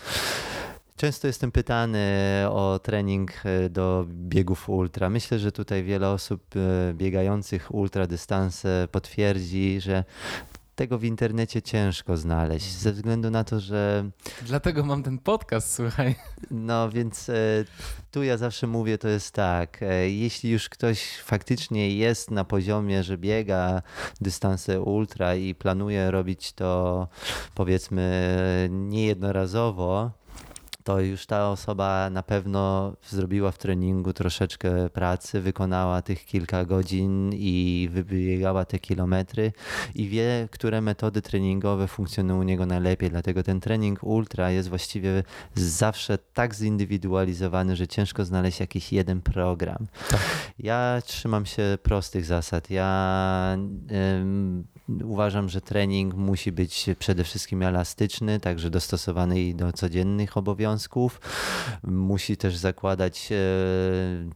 Często jestem pytany o trening e, do biegów ultra. Myślę, że tutaj wiele osób e, biegających ultra dystanse potwierdzi, że tego w internecie ciężko znaleźć, ze względu na to, że. Dlatego mam ten podcast, słuchaj. No więc e, tu ja zawsze mówię, to jest tak. Jeśli już ktoś faktycznie jest na poziomie, że biega dystanse ultra i planuje robić to powiedzmy niejednorazowo, to już ta osoba na pewno zrobiła w treningu troszeczkę pracy, wykonała tych kilka godzin i wybiegała te kilometry i wie, które metody treningowe funkcjonują u niego najlepiej. Dlatego ten trening ultra jest właściwie zawsze tak zindywidualizowany, że ciężko znaleźć jakiś jeden program. Tak. Ja trzymam się prostych zasad. Ja Uważam, że trening musi być przede wszystkim elastyczny, także dostosowany do codziennych obowiązków. Musi też zakładać e,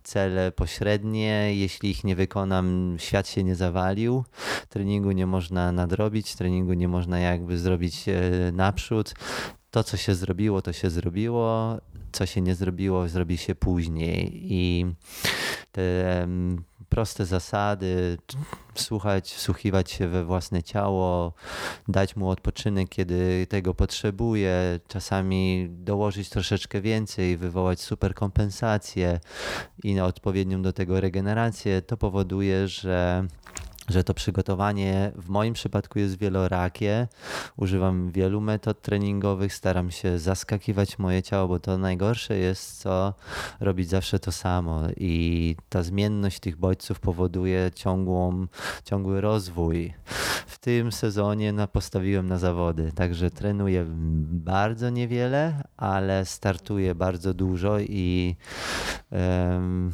cele pośrednie. Jeśli ich nie wykonam, świat się nie zawalił. Treningu nie można nadrobić, treningu nie można jakby zrobić e, naprzód to, co się zrobiło, to się zrobiło, co się nie zrobiło, zrobi się później. I te proste zasady, słuchać, wsłuchiwać się we własne ciało, dać mu odpoczynek, kiedy tego potrzebuje, czasami dołożyć troszeczkę więcej, wywołać super kompensację i na odpowiednią do tego regenerację, to powoduje, że że to przygotowanie w moim przypadku jest wielorakie. Używam wielu metod treningowych, staram się zaskakiwać moje ciało, bo to najgorsze jest, co robić zawsze to samo. I ta zmienność tych bodźców powoduje ciągłą, ciągły rozwój. W tym sezonie na, postawiłem na zawody, także trenuję bardzo niewiele, ale startuję bardzo dużo i um,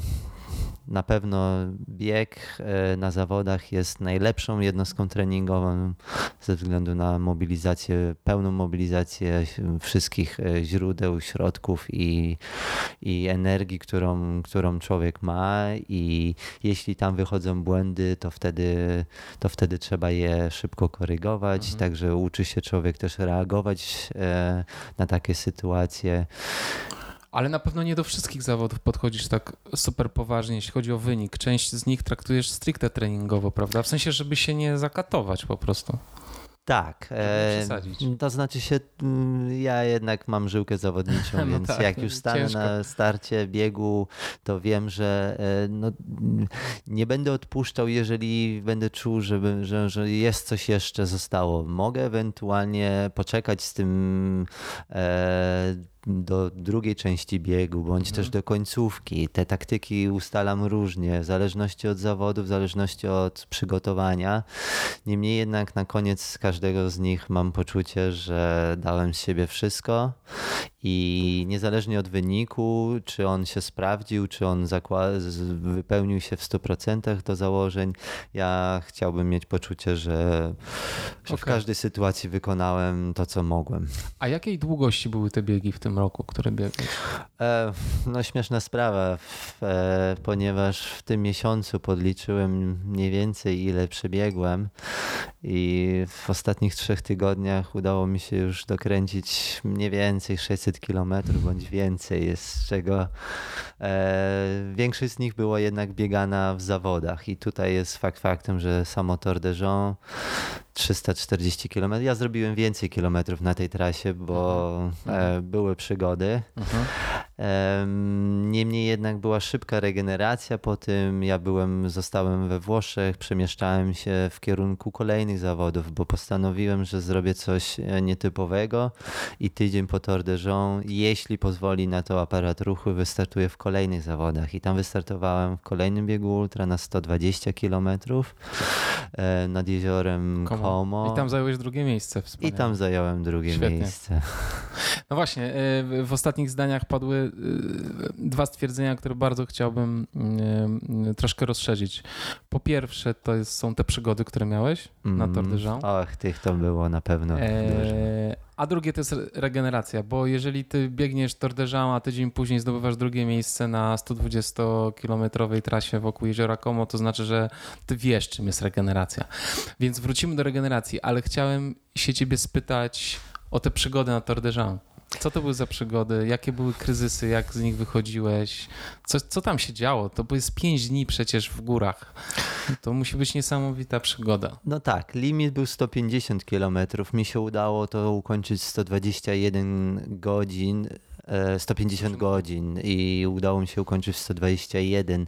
na pewno bieg e, na zawodach jest najlepszą jednostką treningową ze względu na mobilizację, pełną mobilizację wszystkich e, źródeł, środków i, i energii, którą, którą człowiek ma i jeśli tam wychodzą błędy, to wtedy, to wtedy trzeba je szybko korygować, mhm. także uczy się człowiek też reagować e, na takie sytuacje. Ale na pewno nie do wszystkich zawodów podchodzisz tak super poważnie, jeśli chodzi o wynik. Część z nich traktujesz stricte treningowo, prawda? W sensie, żeby się nie zakatować po prostu. Tak. E, to znaczy się, mm, ja jednak mam żyłkę zawodniczą, *laughs* no więc tak, jak już stanę ciężko. na starcie biegu, to wiem, że e, no, nie będę odpuszczał, jeżeli będę czuł, żeby, że, że jest coś jeszcze zostało. Mogę ewentualnie poczekać z tym e, do drugiej części biegu, bądź mhm. też do końcówki. Te taktyki ustalam różnie, w zależności od zawodu, w zależności od przygotowania. Niemniej jednak na koniec każdego z nich mam poczucie, że dałem z siebie wszystko i niezależnie od wyniku, czy on się sprawdził, czy on wypełnił się w 100% do założeń, ja chciałbym mieć poczucie, że, że okay. w każdej sytuacji wykonałem to, co mogłem. A jakiej długości były te biegi w tym roku, które biegłeś? No śmieszna sprawa, e, ponieważ w tym miesiącu podliczyłem mniej więcej ile przebiegłem i w ostatnich trzech tygodniach udało mi się już dokręcić mniej więcej 600 kilometrów bądź więcej, jest z czego e, większość z nich było jednak biegana w zawodach i tutaj jest fakt faktem, że samo Tour de Jean 340 km. Ja zrobiłem więcej kilometrów na tej trasie, bo mhm. e, były przygody. Mhm. Niemniej jednak była szybka regeneracja po tym. Ja byłem, zostałem we Włoszech, przemieszczałem się w kierunku kolejnych zawodów, bo postanowiłem, że zrobię coś e, nietypowego i tydzień po Tour de Jean, jeśli pozwoli na to aparat ruchu, wystartuję w kolejnych zawodach. I tam wystartowałem w kolejnym biegu ultra na 120 km e, nad jeziorem. Como. I tam zająłeś drugie miejsce. Wspaniale. I tam zająłem drugie Świetnie. miejsce. No właśnie, e, w ostatnich zdaniach padły e, dwa stwierdzenia, które bardzo chciałbym e, troszkę rozszerzyć. Po pierwsze, to jest, są te przygody, które miałeś mm. na Tour de Jean. Och, tych to było na pewno e, A drugie to jest regeneracja, bo jeżeli ty biegniesz Tour de Jean, a tydzień później zdobywasz drugie miejsce na 120-kilometrowej trasie wokół jeziora Como, to znaczy, że ty wiesz, czym jest regeneracja. Więc wrócimy do regeneracji, ale chciałem się ciebie spytać o tę przygodę na Tour de Jean. Co to były za przygody? Jakie były kryzysy? Jak z nich wychodziłeś? Co, co tam się działo? To jest pięć dni przecież w górach. To musi być niesamowita przygoda. No tak, limit był 150 km. Mi się udało to ukończyć 121 godzin 150 e, godzin i udało mi się ukończyć w 121.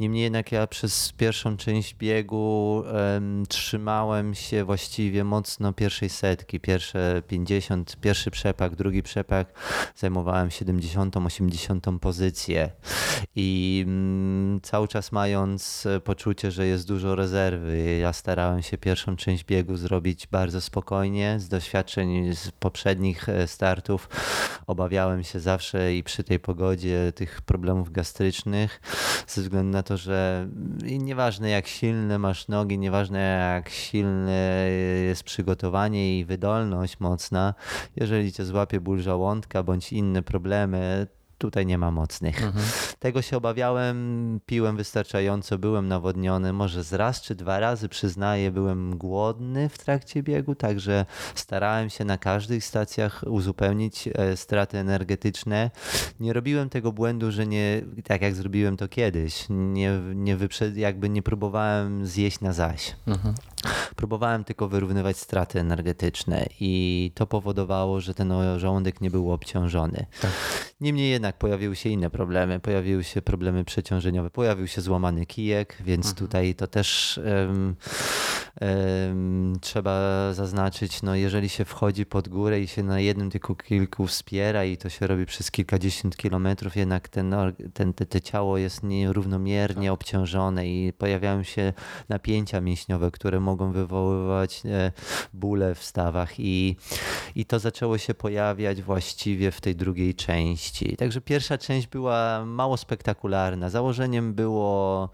Niemniej jednak ja przez pierwszą część biegu um, trzymałem się właściwie mocno pierwszej setki. Pierwsze 50, pierwszy przepak, drugi przepak zajmowałem 70, 80 pozycję i um, cały czas mając poczucie, że jest dużo rezerwy. Ja starałem się pierwszą część biegu zrobić bardzo spokojnie. Z doświadczeń z poprzednich e, startów obawiałem się zawsze i przy tej pogodzie tych problemów gastrycznych, ze względu na to, że nieważne jak silne masz nogi, nieważne jak silne jest przygotowanie i wydolność mocna, jeżeli cię złapie ból żołądka bądź inne problemy, tutaj nie ma mocnych. Mhm. Tego się obawiałem, piłem wystarczająco, byłem nawodniony, może z raz czy dwa razy przyznaję, byłem głodny w trakcie biegu, także starałem się na każdych stacjach uzupełnić e, straty energetyczne. Nie robiłem tego błędu, że nie, tak jak zrobiłem to kiedyś, nie, nie wyprzed, jakby nie próbowałem zjeść na zaś. Mhm. Próbowałem tylko wyrównywać straty energetyczne i to powodowało, że ten żołądek nie był obciążony. Tak. Niemniej jednak pojawiły się inne problemy. Pojawiły się problemy przeciążeniowe, pojawił się złamany kijek, więc mhm. tutaj to też um, trzeba zaznaczyć, no jeżeli się wchodzi pod górę i się na jednym tylko kilku wspiera i to się robi przez kilkadziesiąt kilometrów, jednak ten, ten, te, te ciało jest nierównomiernie tak. obciążone i pojawiają się napięcia mięśniowe, które mogą wywoływać e, bóle w stawach i, i to zaczęło się pojawiać właściwie w tej drugiej części. Także pierwsza część była mało spektakularna. Założeniem było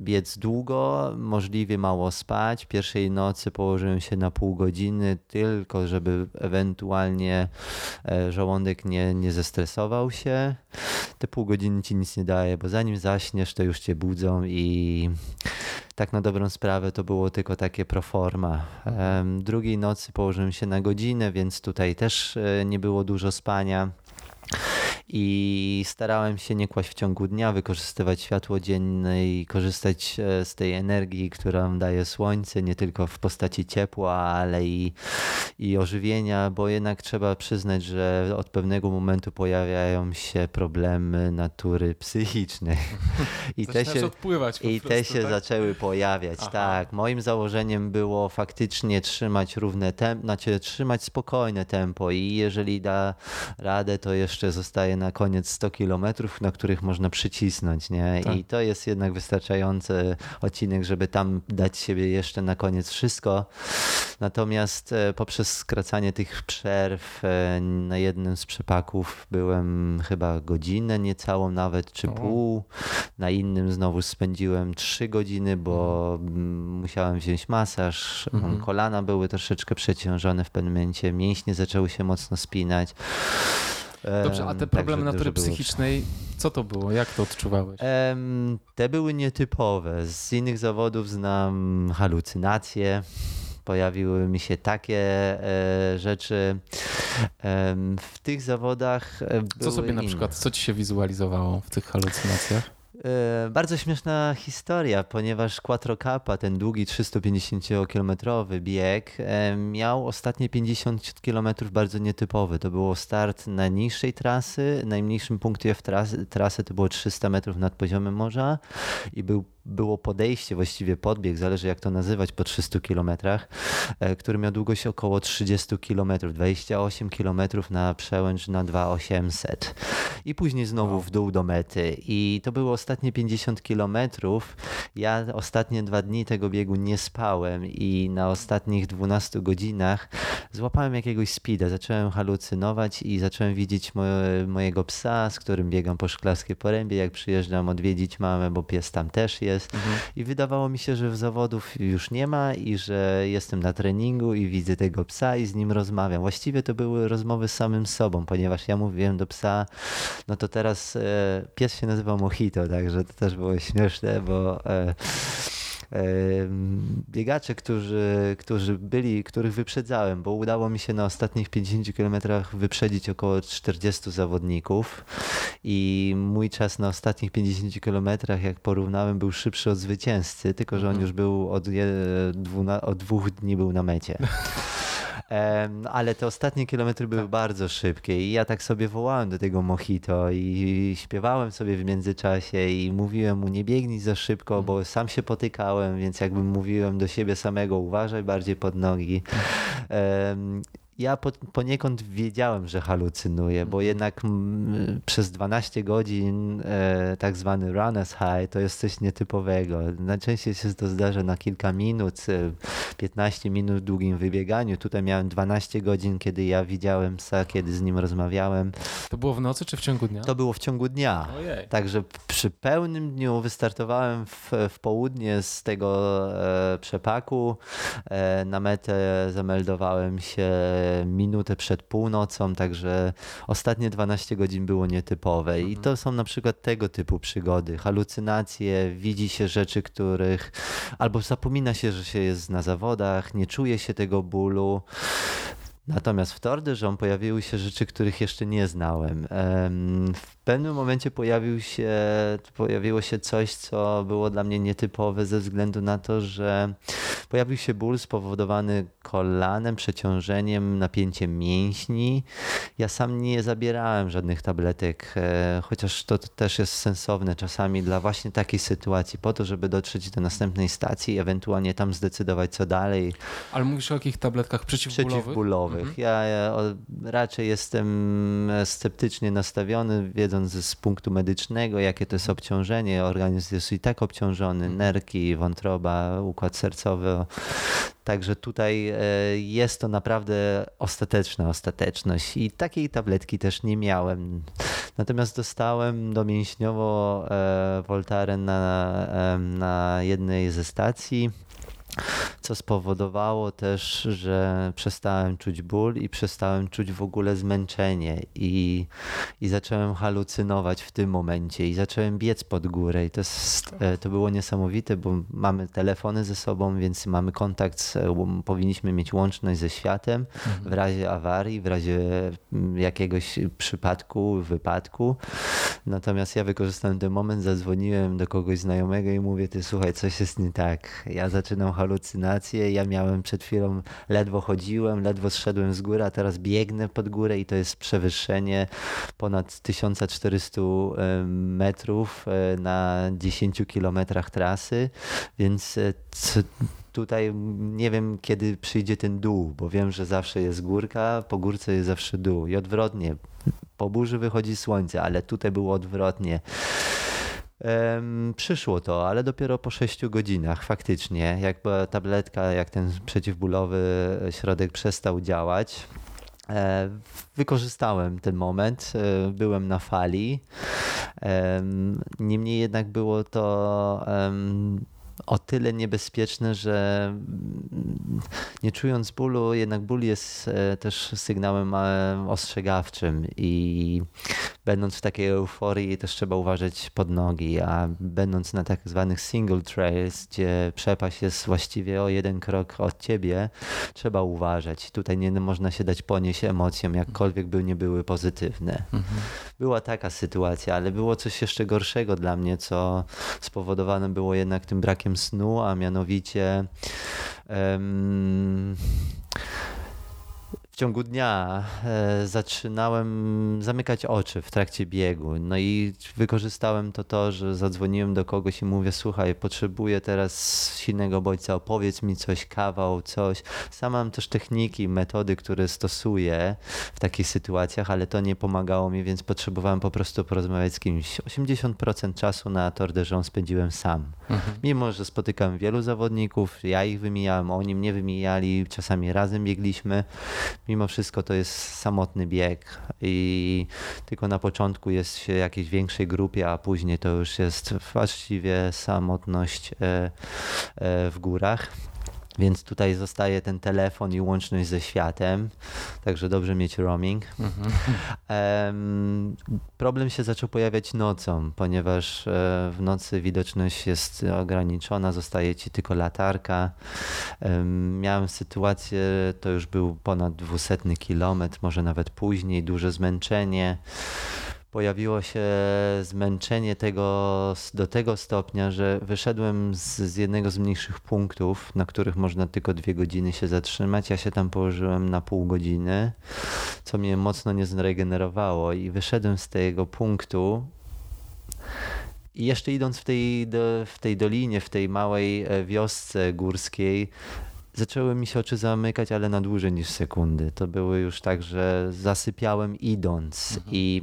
biec długo, możliwie mało spać. Pierwszej nocy położyłem się na pół godziny, tylko żeby ewentualnie e, żołądek nie, nie zestresował się. Te pół godziny ci nic nie daje, bo zanim zaśniesz, to już cię budzą i tak na dobrą sprawę to było tylko takie proforma. Drugiej nocy położyłem się na godzinę, więc tutaj też e, nie było dużo spania. I starałem się nie kłaść w ciągu dnia, wykorzystywać światło dzienne i korzystać e, z tej energii, którą daje słońce, nie tylko w postaci ciepła, ale i, i ożywienia, bo jednak trzeba przyznać, że od pewnego momentu pojawiają się problemy natury psychicznej. *laughs* I te się, odpływać i prostu, te się tak? zaczęły pojawiać, Aha. tak. Moim założeniem było faktycznie trzymać równe tempo, znaczy trzymać spokojne tempo i jeżeli da radę, to jeszcze zostaje na koniec 100 kilometrów, na których można przycisnąć, nie? Tak. I to jest jednak wystarczający odcinek, żeby tam dać siebie jeszcze na koniec wszystko. Natomiast e, poprzez skracanie tych przerw e, na jednym z przepaków byłem chyba godzinę niecałą nawet, czy pół. Na innym znowu spędziłem trzy godziny, bo mhm. musiałem wziąć masaż. Mhm. Kolana były troszeczkę przeciążone w pewnym momencie, mięśnie zaczęły się mocno spinać. Dobrze, a te problemy natury psychicznej, co to było? Jak to odczuwałeś? Te były nietypowe. Z innych zawodów znam halucynacje. Pojawiły mi się takie e, rzeczy. W tych zawodach. E, co sobie na przykład, co ci się wizualizowało w tych halucynacjach? E, bardzo śmieszna historia, ponieważ Quattrocapa, ten długi 350-kilometrowy bieg, e, miał ostatnie 50 km bardzo nietypowy. To było start najniższej trasy, najmniejszym punkcie w trasy, trasy to było 300 metrów nad poziomem morza i był było podejście, właściwie podbieg, zależy jak to nazywać, po 300 kilometrach, e, który miał długość około 30 kilometrów, 28 kilometrów na przełęcz na 2800 i później znowu w dół do mety. I to było ostatnie 50 kilometrów. Ja ostatnie dwa dni tego biegu nie spałem i na ostatnich 12 godzinach złapałem jakiegoś speeda, zacząłem halucynować i zacząłem widzieć moje, mojego psa, z którym biegam po Szklarskiej Porębie, jak przyjeżdżam odwiedzić mamę, bo pies tam też jest jest. Mhm. I wydawało mi się, że zawodów już nie ma i że jestem na treningu i widzę tego psa i z nim rozmawiam. Właściwie to były rozmowy z samym sobą, ponieważ ja mówiłem do psa, no to teraz e, pies się nazywa Mojito, także to też było śmieszne, bo e, biegacze, którzy, którzy byli, których wyprzedzałem, bo udało mi się na ostatnich 50 kilometrach wyprzedzić około 40 zawodników i mój czas na ostatnich 50 kilometrach, jak porównałem, był szybszy od zwycięzcy, tylko że on mhm. już był od, od dwóch dni był na mecie. *laughs* ale te ostatnie kilometry były tak. bardzo szybkie i ja tak sobie wołałem do tego mojito i śpiewałem sobie w międzyczasie i mówiłem mu nie biegnij za szybko, bo mhm. sam się potykałem, więc jakbym mówiłem do siebie samego uważaj bardziej pod nogi *laughs* ja po, poniekąd wiedziałem, że halucynuję, bo mhm. jednak przez 12 godzin e, tak zwany runner's high to jest coś nietypowego. Najczęściej się to zdarza na kilka minut, 15 e, minut w długim wybieganiu. Tutaj miałem 12 godzin, kiedy ja widziałem psa, kiedy z nim rozmawiałem. To było w nocy czy w ciągu dnia? To było w ciągu dnia. Ojej. Także przy pełnym dniu wystartowałem w, w południe z tego e, przepaku. E, na metę zameldowałem się minutę przed północą, także ostatnie 12 godzin było nietypowe. I mhm. to są na przykład tego typu przygody. Halucynacje, widzi się rzeczy, których albo zapomina się, że się jest na zawodach, nie czuje się tego bólu. Natomiast w Tour de pojawiły się rzeczy, których jeszcze nie znałem. W pewnym momencie pojawił się, pojawiło się coś, co było dla mnie nietypowe ze względu na to, że pojawił się ból spowodowany kolanem, przeciążeniem, napięciem mięśni. Ja sam nie zabierałem żadnych tabletek, e, chociaż to też jest sensowne czasami dla właśnie takiej sytuacji, po to, żeby dotrzeć do następnej stacji i ewentualnie tam zdecydować, co dalej. Ale mówisz o jakich tabletkach przeciwbólowych? Przeciwbólowych. Mhm. Ja, ja raczej jestem sceptycznie nastawiony, wiedząc z punktu medycznego, jakie to jest obciążenie, organizm jest i tak obciążony, mhm. nerki, wątroba, układ sercowy. Także tutaj e, jest to naprawdę ostateczna ostateczność i takiej tabletki też nie miałem. Natomiast dostałem domięśniowo e, Voltaren na, na jednej ze stacji co spowodowało też, że przestałem czuć ból i przestałem czuć w ogóle zmęczenie i, i zacząłem halucynować w tym momencie i zacząłem biec pod górę i to, jest, e, to było niesamowite, bo mamy telefony ze sobą, więc mamy kontakt, z, powinniśmy mieć łączność ze światem w razie awarii, w razie mm, jakiegoś przypadku, wypadku. Natomiast ja wykorzystałem ten moment, zadzwoniłem do kogoś znajomego i mówię, ty słuchaj, coś jest nie tak. Ja zaczynam halucynacje, ja miałem przed chwilą, ledwo chodziłem, ledwo zszedłem z góry, a teraz biegnę pod górę i to jest przewyższenie ponad 1400 metrów e, na 10 kilometrach trasy, więc e, tutaj nie wiem, kiedy przyjdzie ten dół, bo wiem, że zawsze jest górka, po górce jest zawsze dół i odwrotnie. Po burzy wychodzi słońce, ale tutaj było odwrotnie. Przyszło to, ale dopiero po 6 godzinach faktycznie, jak tabletka, jak ten przeciwbólowy środek przestał działać. Wykorzystałem ten moment, e, byłem na fali. Niemniej jednak było to o tyle niebezpieczne, że mm, nie czując bólu, jednak ból jest e, też sygnałem e, ostrzegawczym i będąc w takiej euforii też trzeba uważać pod nogi, a będąc na tak zwanych single trails, gdzie przepaść jest właściwie o jeden krok od ciebie, trzeba uważać. Tutaj nie można się dać ponieść emocjom, jakkolwiek by nie były pozytywne. Mhm. Była taka sytuacja, ale było coś jeszcze gorszego dla mnie, co spowodowane było jednak tym brakiem snu, a mianowicie um, ciągu dnia e, zaczynałem zamykać oczy w trakcie biegu. No i wykorzystałem to to, że zadzwoniłem do kogoś i mówię, słuchaj, potrzebuję teraz silnego bodźca, opowiedz mi coś, kawał, coś. Sam mam też techniki, metody, które stosuję w takich sytuacjach, ale to nie pomagało mi, więc potrzebowałem po prostu porozmawiać z kimś. 80% czasu na Tour de Jean spędziłem sam. Mhm. Mimo, że spotykałem wielu zawodników, ja ich wymijałem, oni mnie wymijali, czasami razem biegliśmy mimo wszystko to jest samotny bieg i tylko na początku jest się jakiejś większej grupie, a później to już jest właściwie samotność e, e, w górach. Więc tutaj zostaje ten telefon i łączność ze światem, także dobrze mieć roaming. Mhm. Um, problem się zaczął pojawiać nocą, ponieważ e, w nocy widoczność jest ograniczona, zostaje ci tylko latarka. Um, miałem sytuację, to już był ponad 200 kilometr, może nawet później, duże zmęczenie pojawiło się zmęczenie tego do tego stopnia, że wyszedłem z, z, jednego z mniejszych punktów, na których można tylko dwie godziny się zatrzymać. Ja się tam położyłem na pół godziny, co mnie mocno nie zregenerowało i wyszedłem z tego punktu. I jeszcze idąc w tej, w tej dolinie, w tej małej e, wiosce górskiej, zaczęły mi się oczy zamykać, ale na dłużej niż sekundy. To były już tak, że zasypiałem idąc mhm. i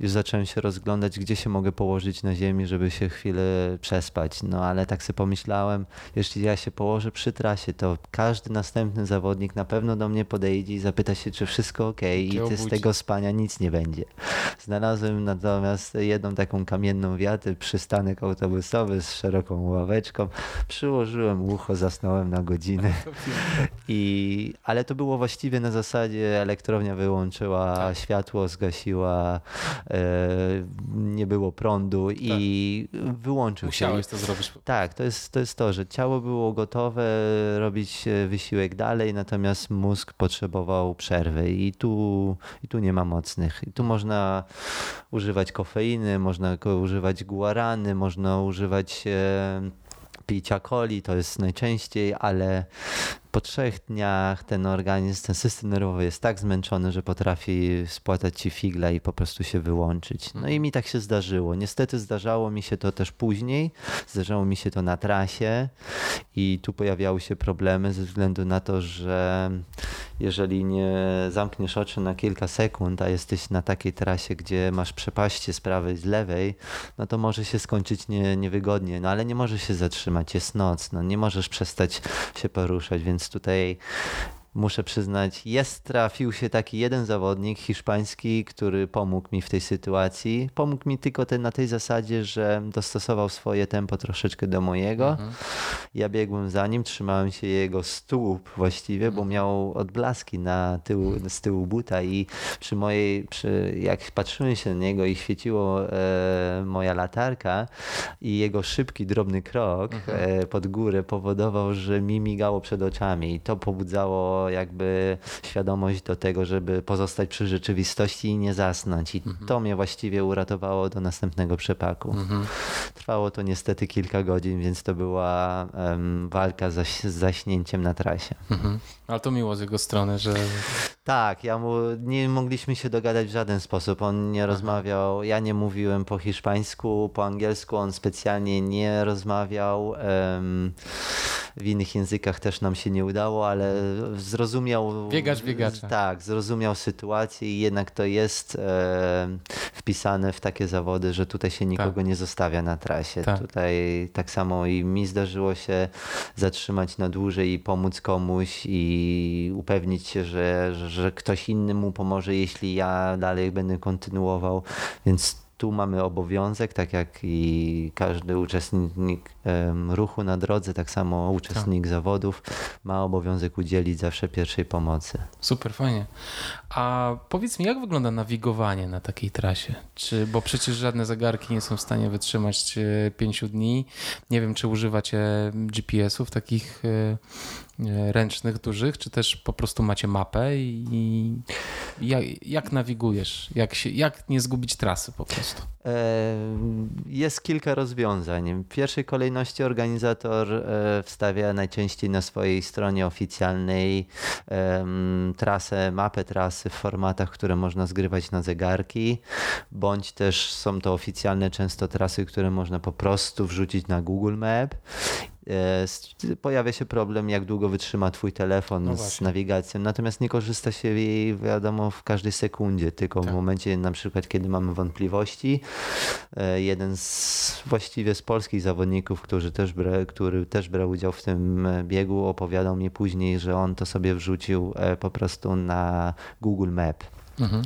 już zacząłem się rozglądać, gdzie się mogę położyć na ziemi, żeby się chwilę przespać. No ale tak sobie pomyślałem, jeśli ja się położę przy trasie, to każdy następny zawodnik na pewno do mnie podejdzie i zapyta się, czy wszystko ok i z tego spania nic nie będzie. Znalazłem natomiast jedną taką kamienną wiatę, przystanek autobusowy z szeroką ławeczką. Przyłożyłem ucho, zasnąłem na godzinę I, ale to było właściwie na zasadzie elektrownia wyłączyła tak. światło, zgasiła, e, nie było prądu tak. i wyłączył Musiałeś się. to zrobić. Tak, to jest, to jest to, że ciało było gotowe robić e, wysiłek dalej, natomiast mózg potrzebował przerwy i tu, i tu nie ma mocnych. I tu można używać kofeiny, można używać guarany, można używać e, picia coli, to jest najczęściej, ale po trzech dniach ten organizm, ten system nerwowy jest tak zmęczony, że potrafi spłatać ci figla i po prostu się wyłączyć. No i mi tak się zdarzyło. Niestety zdarzało mi się to też później. Zdarzało mi się to na trasie i tu pojawiały się problemy ze względu na to, że jeżeli nie zamkniesz oczy na kilka sekund, a jesteś na takiej trasie, gdzie masz przepaście z prawej, z lewej, no to może się skończyć nie, niewygodnie, no ale nie możesz się zatrzymać, jest noc, no nie możesz przestać się poruszać, więc więc tutaj muszę przyznać, jest trafił się taki jeden zawodnik hiszpański, który pomógł mi w tej sytuacji. Pomógł mi tylko ten, na tej zasadzie, że dostosował swoje tempo troszeczkę do mojego. Mhm. Ja biegłem za nim, trzymałem się jego stóp właściwie, bo miał odblaski na tyłu, z tyłu buta i przy mojej, przy, jak patrzyłem się na niego i świeciło e, moja latarka i jego szybki, drobny krok mhm. e, pod górę powodował, że mi migało przed oczami i to pobudzało jakby świadomość do tego, żeby pozostać przy rzeczywistości i nie zasnąć. I mhm. to mnie właściwie uratowało do następnego przepaku. Mhm. Trwało to niestety kilka godzin, więc to była um, walka z zaśnięciem na trasie. Mhm. Ale to miło z jego strony, że. Tak, ja mu nie mogliśmy się dogadać w żaden sposób. On nie Aha. rozmawiał, ja nie mówiłem po hiszpańsku, po angielsku, on specjalnie nie rozmawiał. Um, w innych językach też nam się nie udało, ale zrozumiał. Biegacz biegacza. Tak, zrozumiał sytuację i jednak to jest e, wpisane w takie zawody, że tutaj się nikogo tak. nie zostawia na trasie. Tak. Tutaj tak samo i mi zdarzyło się zatrzymać na dłużej i pomóc komuś i upewnić się, że, że ktoś inny mu pomoże, jeśli ja dalej będę kontynuował. Więc tu mamy obowiązek, tak jak i każdy uczestnik ruchu na drodze, tak samo uczestnik tak. zawodów ma obowiązek udzielić zawsze pierwszej pomocy. Super, fajnie. A powiedz mi, jak wygląda nawigowanie na takiej trasie? Czy, bo przecież żadne zegarki nie są w stanie wytrzymać e, pięciu dni. Nie wiem, czy używacie GPS-ów takich e, ręcznych, dużych, czy też po prostu macie mapę i, jak, jak nawigujesz? Jak, się, jak nie zgubić trasy po prostu? Jest kilka rozwiązań. W pierwszej kolejności organizator wstawia najczęściej na swojej stronie oficjalnej trasę, mapę trasy w formatach, które można zgrywać na zegarki, bądź też są to oficjalne często trasy, które można po prostu wrzucić na Google Map E, pojawia się problem, jak długo wytrzyma twój telefon no z nawigacją. Natomiast nie korzysta się jej, wiadomo, w każdej sekundzie, tylko tak. w momencie na przykład, kiedy mamy wątpliwości. E, jeden z właściwie z polskich zawodników, który też, bra, który też brał udział w tym biegu, opowiadał mi później, że on to sobie wrzucił e, po prostu na Google Map. Mhm.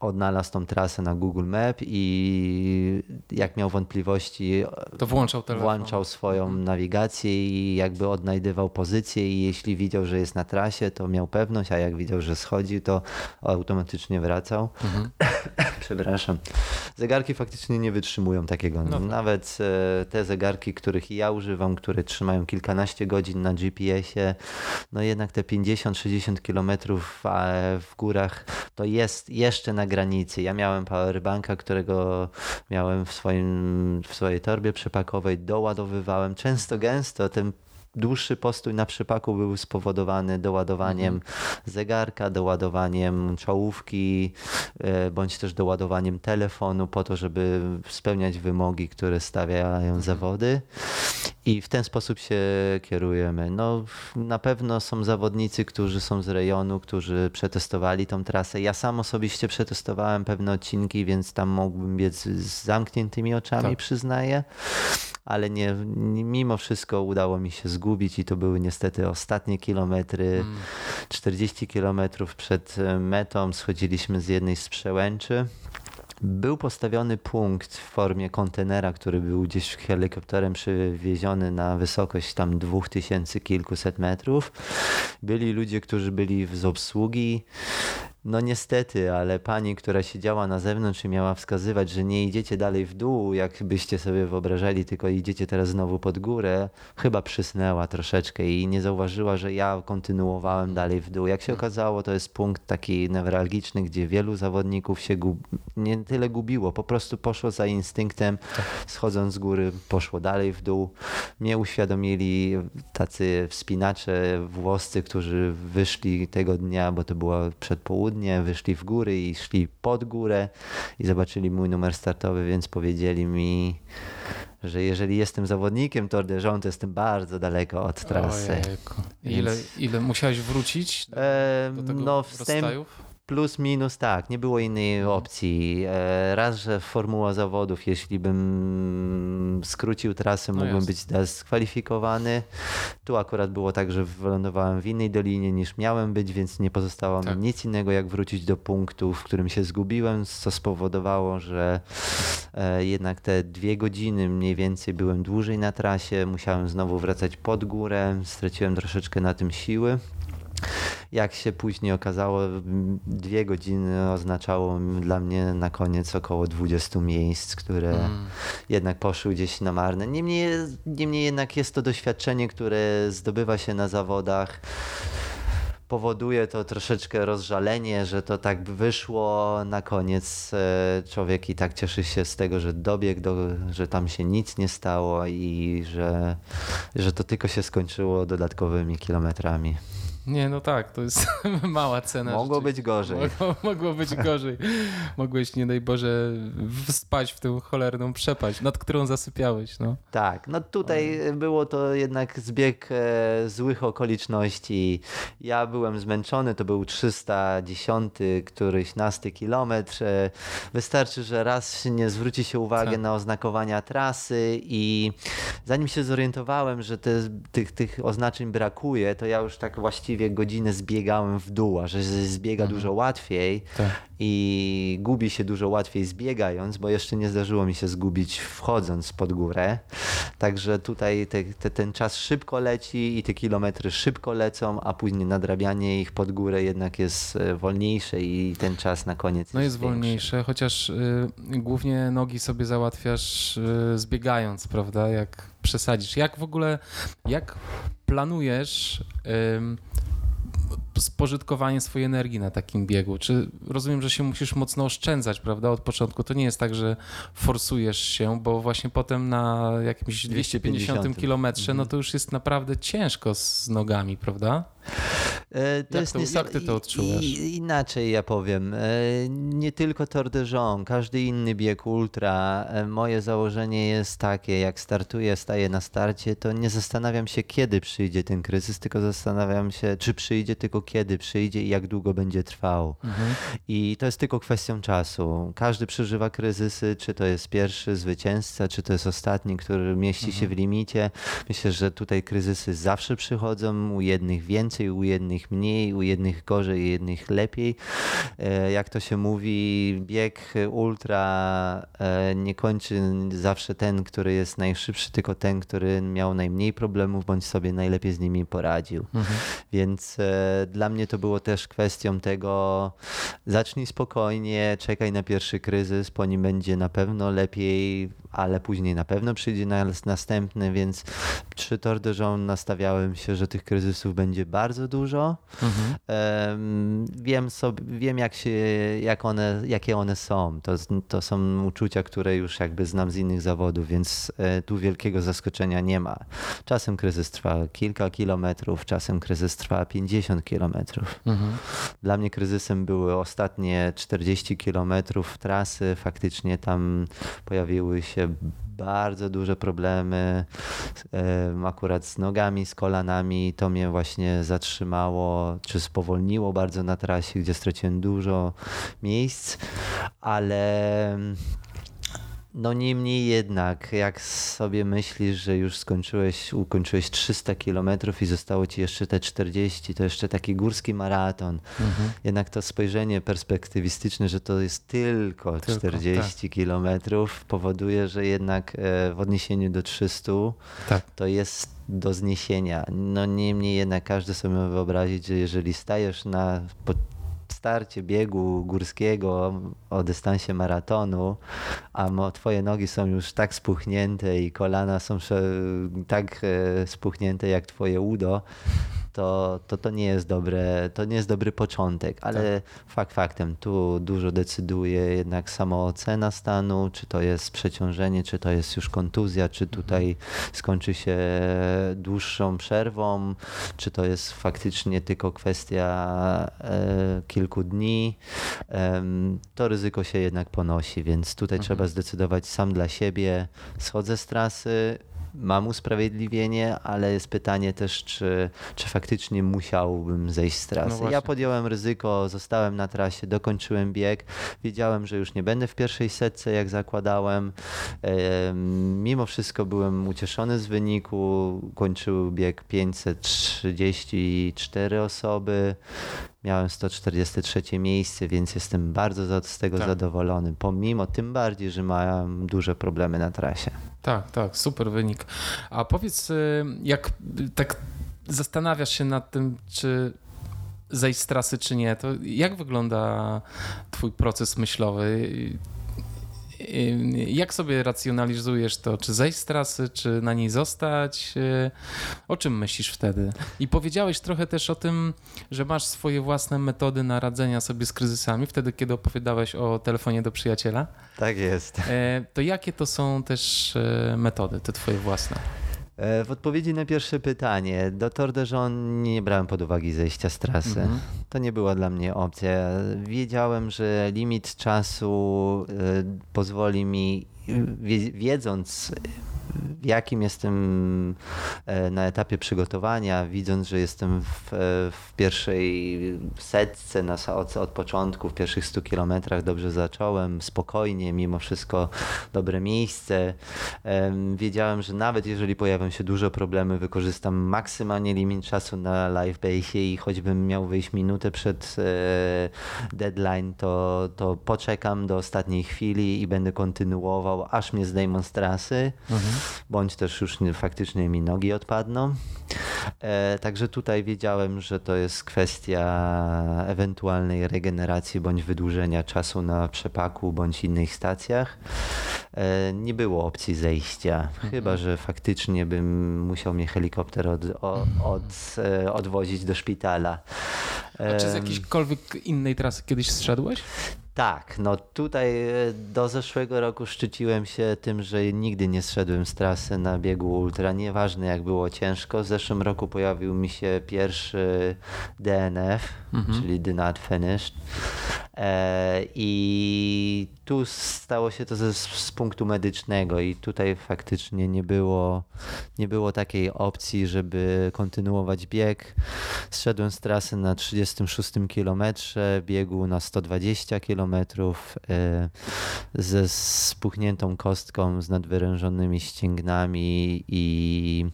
Odnalazł tą trasę na Google Map i jak miał wątpliwości, to włączał, telefon. włączał swoją mhm. nawigację i jakby odnajdywał pozycję i jeśli widział, że jest na trasie, to miał pewność, a jak widział, że schodzi, to automatycznie wracał. Mhm. *laughs* Przepraszam. Zegarki faktycznie nie wytrzymują takiego. No tak. Nawet e, te zegarki, których ja używam, które trzymają kilkanaście godzin na GPS-ie, no jednak te 50-60 kilometrów w górach to jest jest jeszcze na granicy. Ja miałem powerbanka, którego miałem w, swoim, w swojej torbie przepakowej, doładowywałem często, gęsto. Ten dłuższy postój na przypaku był spowodowany doładowaniem mhm. zegarka, doładowaniem czołówki, e, bądź też doładowaniem telefonu po to, żeby spełniać wymogi, które stawiają mhm. zawody. I w ten sposób się kierujemy. No, na pewno są zawodnicy, którzy są z rejonu, którzy przetestowali tą trasę. Ja sam osobiście przetestowałem pewne odcinki, więc tam mógłbym biec z zamkniętymi oczami, tak. przyznaję ale nie, mimo wszystko udało mi się zgubić i to były niestety ostatnie kilometry. Mm. 40 kilometrów przed metą schodziliśmy z jednej z przełęczy. Był postawiony punkt w formie kontenera, który był gdzieś helikopterem przywieziony na wysokość tam dwóch tysięcy kilkuset metrów. Byli ludzie, którzy byli z obsługi. No niestety, ale pani, która siedziała na zewnątrz i miała wskazywać, że nie idziecie dalej w dół, jak byście sobie wyobrażali, tylko idziecie teraz znowu pod górę, chyba przysnęła troszeczkę i nie zauważyła, że ja kontynuowałem dalej w dół. Jak się okazało, to jest punkt taki newralgiczny, gdzie wielu zawodników się gub... nie tyle gubiło, po prostu poszło za instynktem, schodząc z góry, poszło dalej w dół. Mnie uświadomili tacy wspinacze włoscy, którzy wyszli tego dnia, bo to było przed południem, wyszli w góry i szli pod górę i zobaczyli mój numer startowy, więc powiedzieli mi, że jeżeli jestem zawodnikiem Tour de Jean, to jestem bardzo daleko od trasy. Ile, ile musiałeś wrócić do, do tego no, wstęp, Plus, minus, tak, nie było innej mhm. opcji. E, raz, że formuła zawodów, jeśli bym skrócił trasę, No mógłbym jasne. być dyskwalifikowany. Tu akurat było tak, że wylądowałem w innej dolinie niż miałem być, więc nie pozostało Tak. mi nic innego, jak wrócić do punktu, w którym się zgubiłem, co spowodowało, że e, jednak te dwie godziny mniej więcej byłem dłużej na trasie, musiałem znowu wracać pod górę, straciłem troszeczkę na tym siły. Jak się później okazało, dwie godziny oznaczało dla mnie na koniec około 20 miejsc, które Mm. jednak poszły gdzieś na marne. Niemniej, niemniej jednak jest to doświadczenie, które zdobywa się na zawodach. Powoduje to troszeczkę rozżalenie, że to tak wyszło. Na koniec e, człowiek i tak cieszy się z tego, że dobiegł, do, że tam się nic nie stało i że, że to tylko się skończyło dodatkowymi kilometrami. Nie, no tak, to jest *laughs* mała cena. Mogło być gorzej. *laughs* Mogło, mogło być *laughs* gorzej. Mogłeś, nie daj Boże, spać w tę cholerną przepaść, nad którą zasypiałeś, no. Tak, no tutaj było to jednak zbieg e, złych okoliczności. Ja byłem zmęczony, to był 310 któryś nasty kilometr. E, wystarczy, że raz nie zwróci się uwagę Tak. na oznakowania trasy i zanim się zorientowałem, że te, tych, tych oznaczeń brakuje, to ja już tak właściwie godzinę zbiegałem w dół, a że zbiega dużo łatwiej Tak. i gubi się dużo łatwiej zbiegając, bo jeszcze nie zdarzyło mi się zgubić wchodząc pod górę. Także tutaj te, te, ten czas szybko leci i te kilometry szybko lecą, a później nadrabianie ich pod górę jednak jest e, wolniejsze i ten czas na koniec No jest większy. wolniejsze, chociaż y, głównie nogi sobie załatwiasz y, zbiegając, prawda? Jak przesadzisz. Jak w ogóle, jak planujesz spożytkowanie swojej energii na takim biegu? Czy rozumiem, że się musisz mocno oszczędzać, prawda? Od początku to nie jest tak, że forsujesz się, bo właśnie potem na jakimś 250 250. kilometrze, no to już jest naprawdę ciężko z nogami, prawda? E, To Jak jest to- jak ty to odczuwasz? Inaczej ja powiem. E, Nie tylko Tour de Jean, każdy inny bieg ultra. e, Moje założenie jest takie, jak startuję, staję na starcie, to nie zastanawiam się, kiedy przyjdzie ten kryzys, tylko zastanawiam się, czy przyjdzie, tylko kiedy przyjdzie i jak długo będzie trwał. I to jest tylko kwestią czasu. Każdy przeżywa kryzysy, czy to jest pierwszy zwycięzca, czy to jest ostatni, który mieści się w limicie. Myślę, że tutaj kryzysy zawsze przychodzą, u jednych więcej, u jednych mniej, u jednych gorzej, u jednych lepiej. E, Jak to się mówi, bieg ultra e, nie kończy zawsze ten, który jest najszybszy, tylko ten, który miał najmniej problemów, bądź sobie najlepiej z nimi poradził. Więc e, dla mnie to było też kwestią tego, zacznij spokojnie, czekaj na pierwszy kryzys, po nim będzie na pewno lepiej, ale później na pewno przyjdzie nas, następny, więc przy de Jean nastawiałem się, że tych kryzysów będzie bardzo dużo. Em, wiem, sobie, wiem jak się, jak one, jakie one są. To, to są uczucia, które już jakby znam z innych zawodów, więc e, tu wielkiego zaskoczenia nie ma. Czasem kryzys trwa kilka kilometrów, czasem kryzys trwa 50 kilometrów. Dla mnie kryzysem były ostatnie 40 kilometrów trasy. Faktycznie tam pojawiły się bardzo duże problemy em, akurat z nogami, z kolanami. To mnie właśnie zatrzymało, czy spowolniło bardzo na trasie, gdzie straciłem dużo miejsc, ale no niemniej jednak, jak sobie myślisz, że już skończyłeś, ukończyłeś 300 kilometrów i zostało ci jeszcze te 40, to jeszcze taki górski maraton. Jednak to spojrzenie perspektywistyczne, że to jest tylko, Tylko, 40 kilometrów, powoduje, że jednak e, w odniesieniu do 300 Tak. to jest do zniesienia. No niemniej jednak każdy sobie może wyobrazić, że jeżeli stajesz na po starcie biegu górskiego o dystansie maratonu, a twoje nogi są już tak spuchnięte i kolana są tak e, spuchnięte jak twoje udo, to, to to nie jest dobre, to nie jest dobry początek, ale fakt faktem, tu dużo decyduje jednak samoocena stanu, czy to jest przeciążenie, czy to jest już kontuzja, czy tutaj skończy się dłuższą przerwą, czy to jest faktycznie tylko kwestia e, kilku dni. Em, to ryzyko się jednak ponosi, więc tutaj trzeba zdecydować sam dla siebie. Schodzę z trasy, mam usprawiedliwienie, ale jest pytanie też, czy, czy faktycznie musiałbym zejść z trasy. No ja podjąłem ryzyko, zostałem na trasie, dokończyłem bieg. Wiedziałem, że już nie będę w pierwszej setce, jak zakładałem. Mimo wszystko byłem ucieszony z wyniku. Kończył bieg 534 osoby. Miałem 143 miejsce, więc jestem bardzo z tego tak. zadowolony. Pomimo tym bardziej, że miałem duże problemy na trasie. Tak, tak, super wynik. A powiedz, y, jak tak zastanawiasz się nad tym, czy zejść z trasy, czy nie, to jak wygląda Twój proces myślowy? Jak sobie racjonalizujesz to? Czy zejść z trasy, czy na niej zostać? O czym myślisz wtedy? I powiedziałeś trochę też o tym, że masz swoje własne metody na radzenia sobie z kryzysami, wtedy kiedy opowiadałeś o telefonie do przyjaciela. Tak jest. E, to jakie to są też e, metody, te twoje własne? E, w odpowiedzi na pierwsze pytanie, do Tor de Jean nie brałem pod uwagę zejścia z trasy. Mhm. To nie była dla mnie opcja. Wiedziałem, że limit czasu pozwoli mi, wiedząc w jakim jestem e, na etapie przygotowania, widząc, że jestem w, e, w pierwszej setce na, od, od początku, w pierwszych 100 kilometrach dobrze zacząłem, spokojnie, mimo wszystko dobre miejsce. Wiedziałem, że nawet jeżeli pojawią się duże problemy, wykorzystam maksymalnie limit czasu na live base i choćbym miał wyjść minutę przed e, deadline, to, to poczekam do ostatniej chwili i będę kontynuował, aż mnie zdejmą z trasy. Mhm bądź też już faktycznie mi nogi odpadną. E, także tutaj wiedziałem, że to jest kwestia ewentualnej regeneracji bądź wydłużenia czasu na przepaku bądź innych stacjach. E, nie było opcji zejścia, mhm. chyba że faktycznie bym musiał mnie helikopter od, od, od, e, odwozić do szpitala. A czy z jakiejkolwiek innej trasy kiedyś zszedłeś? Tak, no tutaj e, do zeszłego roku szczyciłem się tym, że nigdy nie zszedłem z trasy na biegu ultra, nieważne jak było ciężko. W zeszłym roku pojawił mi się pierwszy DNF, mhm. czyli Did Not Finished. E, I tu stało się to ze, z punktu medycznego i tutaj faktycznie nie było, nie było takiej opcji, żeby kontynuować bieg. Zszedłem z trasy na 36 kilometrze, biegu na 120 kilometrów e, ze spuchniętą kostką, z nadwyrężonymi ścięgnami i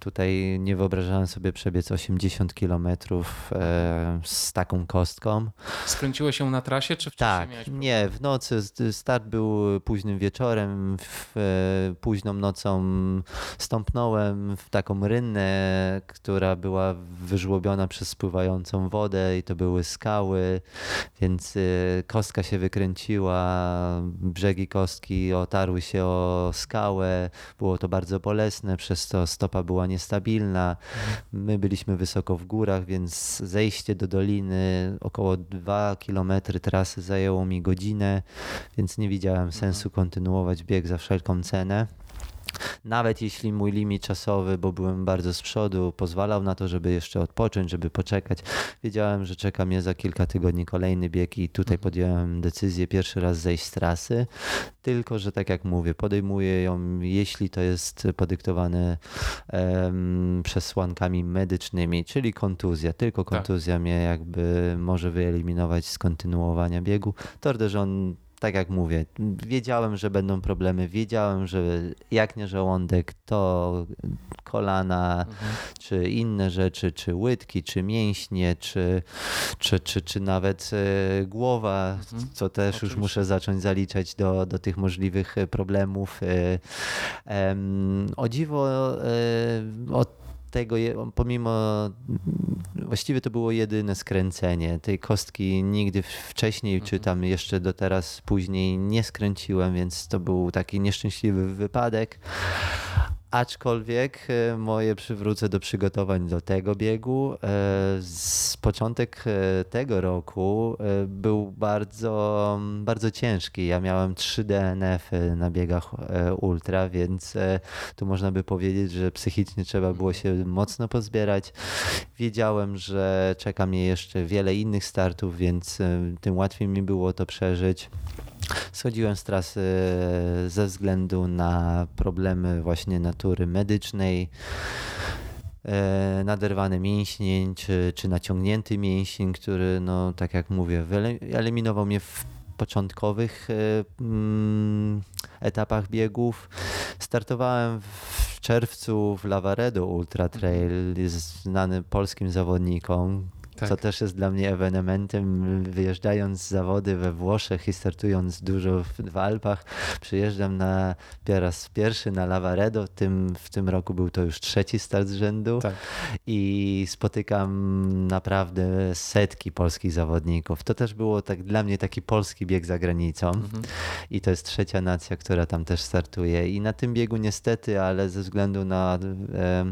tutaj nie wyobrażałem sobie przebiec 80 kilometrów e, z taką kostką. Skręciło się na trasie, czy wcześniej tak, miałeś Nie, w nocy. Start był późnym wieczorem. W, e, późną nocą stąpnąłem w taką rynnę, która była wyżłobiona przez spływającą wodę i to były skały, więc e, kostka się wykręciła, brzegi kostki otarły się o skałę. Było to bardzo bolesne, przez to stopa była niestabilna. My byliśmy wysoko w górach, więc zejście do doliny około 2 km trasy zajęło mi godzinę, więc nie widziałem sensu kontynuować bieg za wszelką cenę. Nawet jeśli mój limit czasowy, bo byłem bardzo z przodu, pozwalał na to, żeby jeszcze odpocząć, żeby poczekać, wiedziałem, że czeka mnie za kilka tygodni kolejny bieg i tutaj mhm. podjąłem decyzję pierwszy raz zejść z trasy. Tylko, że tak jak mówię, podejmuję ją, jeśli to jest podyktowane um, przesłankami medycznymi, czyli kontuzja. Tylko tak. kontuzja tak. mnie jakby może wyeliminować z kontynuowania biegu. Tor de tak jak mówię, wiedziałem, że będą problemy, wiedziałem, że jak nie żołądek, to kolana, mhm. czy inne rzeczy, czy łydki, czy mięśnie, czy, czy, czy, czy nawet e, głowa, mhm. co też Oczywiście. już muszę zacząć zaliczać do, do tych możliwych problemów. E, o dziwo, e, od tego, pomimo, właściwie to było jedyne skręcenie. Tej kostki nigdy wcześniej, czy mhm. tam jeszcze do teraz później nie skręciłem, więc to był taki nieszczęśliwy wypadek. Aczkolwiek e, moje przywrócę do przygotowań do tego biegu. E, z początek e, tego roku był bardzo, bardzo ciężki. Ja miałem 3 DNF na biegach ultra, więc tu można by powiedzieć, że psychicznie trzeba było się mocno pozbierać. Wiedziałem, że czeka mnie jeszcze wiele innych startów, więc tym łatwiej mi było to przeżyć. Schodziłem z trasy ze względu na problemy właśnie natury medycznej, e, naderwane mięśnie, czy, czy naciągnięty mięsień, który, no tak jak mówię, wyeliminował mnie w początkowych e, mm, etapach biegów. Startowałem w czerwcu w Lavaredo Ultra Trail, jest znany polskim zawodnikom, tak. co też jest dla mnie ewenementem. Wyjeżdżając z zawody we Włoszech i startując dużo w, w Alpach, przyjeżdżam na po raz pierwszy na Lavaredo. W tym, w tym roku był to już trzeci start z rzędu tak. i spotykam naprawdę setki polskich zawodników. To też było tak dla mnie taki polski bieg za granicą mhm. i to jest trzecia nacja, która tam też startuje. I na tym biegu niestety, ale ze względu na e,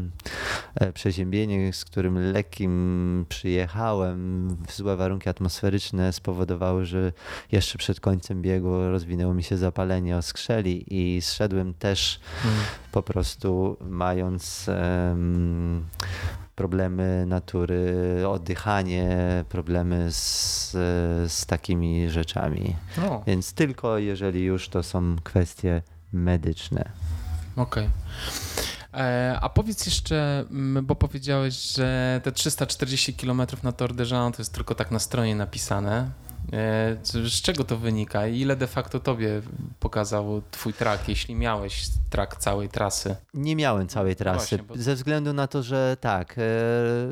e, przeziębienie, z którym lekkim przyjechałem, jechałem, złe warunki atmosferyczne spowodowały, że jeszcze przed końcem biegu rozwinęło mi się zapalenie oskrzeli i zszedłem też hmm. po prostu mając um, problemy natury, oddychanie, problemy z, z takimi rzeczami. No. Więc tylko jeżeli już to są kwestie medyczne. Okej. Okay. E, a powiedz jeszcze, bo powiedziałeś, że te 340 km na Tor de Jean to jest tylko tak na stronie napisane. E, z czego to wynika ile de facto tobie pokazał twój track, jeśli miałeś track całej trasy? Nie miałem całej trasy, Właśnie, bo... ze względu na to, że tak, e,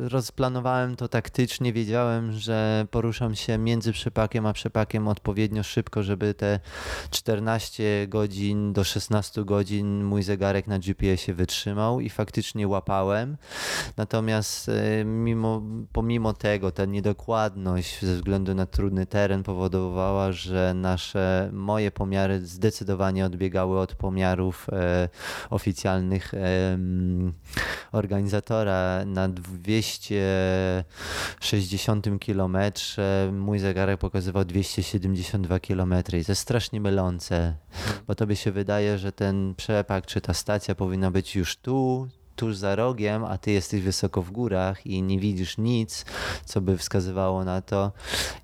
rozplanowałem to taktycznie, wiedziałem, że poruszam się między przepakiem a przepakiem odpowiednio szybko, żeby te 14 godzin do 16 godzin mój zegarek na GPS-ie wytrzymał i faktycznie łapałem. Natomiast e, mimo, pomimo tego, ta niedokładność ze względu na trudny teren, teren powodowała, że nasze, moje pomiary zdecydowanie odbiegały od pomiarów e, oficjalnych e, organizatora. Na 260 km mój zegarek pokazywał 272 km i to jest strasznie mylące, bo tobie się wydaje, że ten przepak czy ta stacja powinna być już tu, tuż za rogiem, a ty jesteś wysoko w górach i nie widzisz nic, co by wskazywało na to.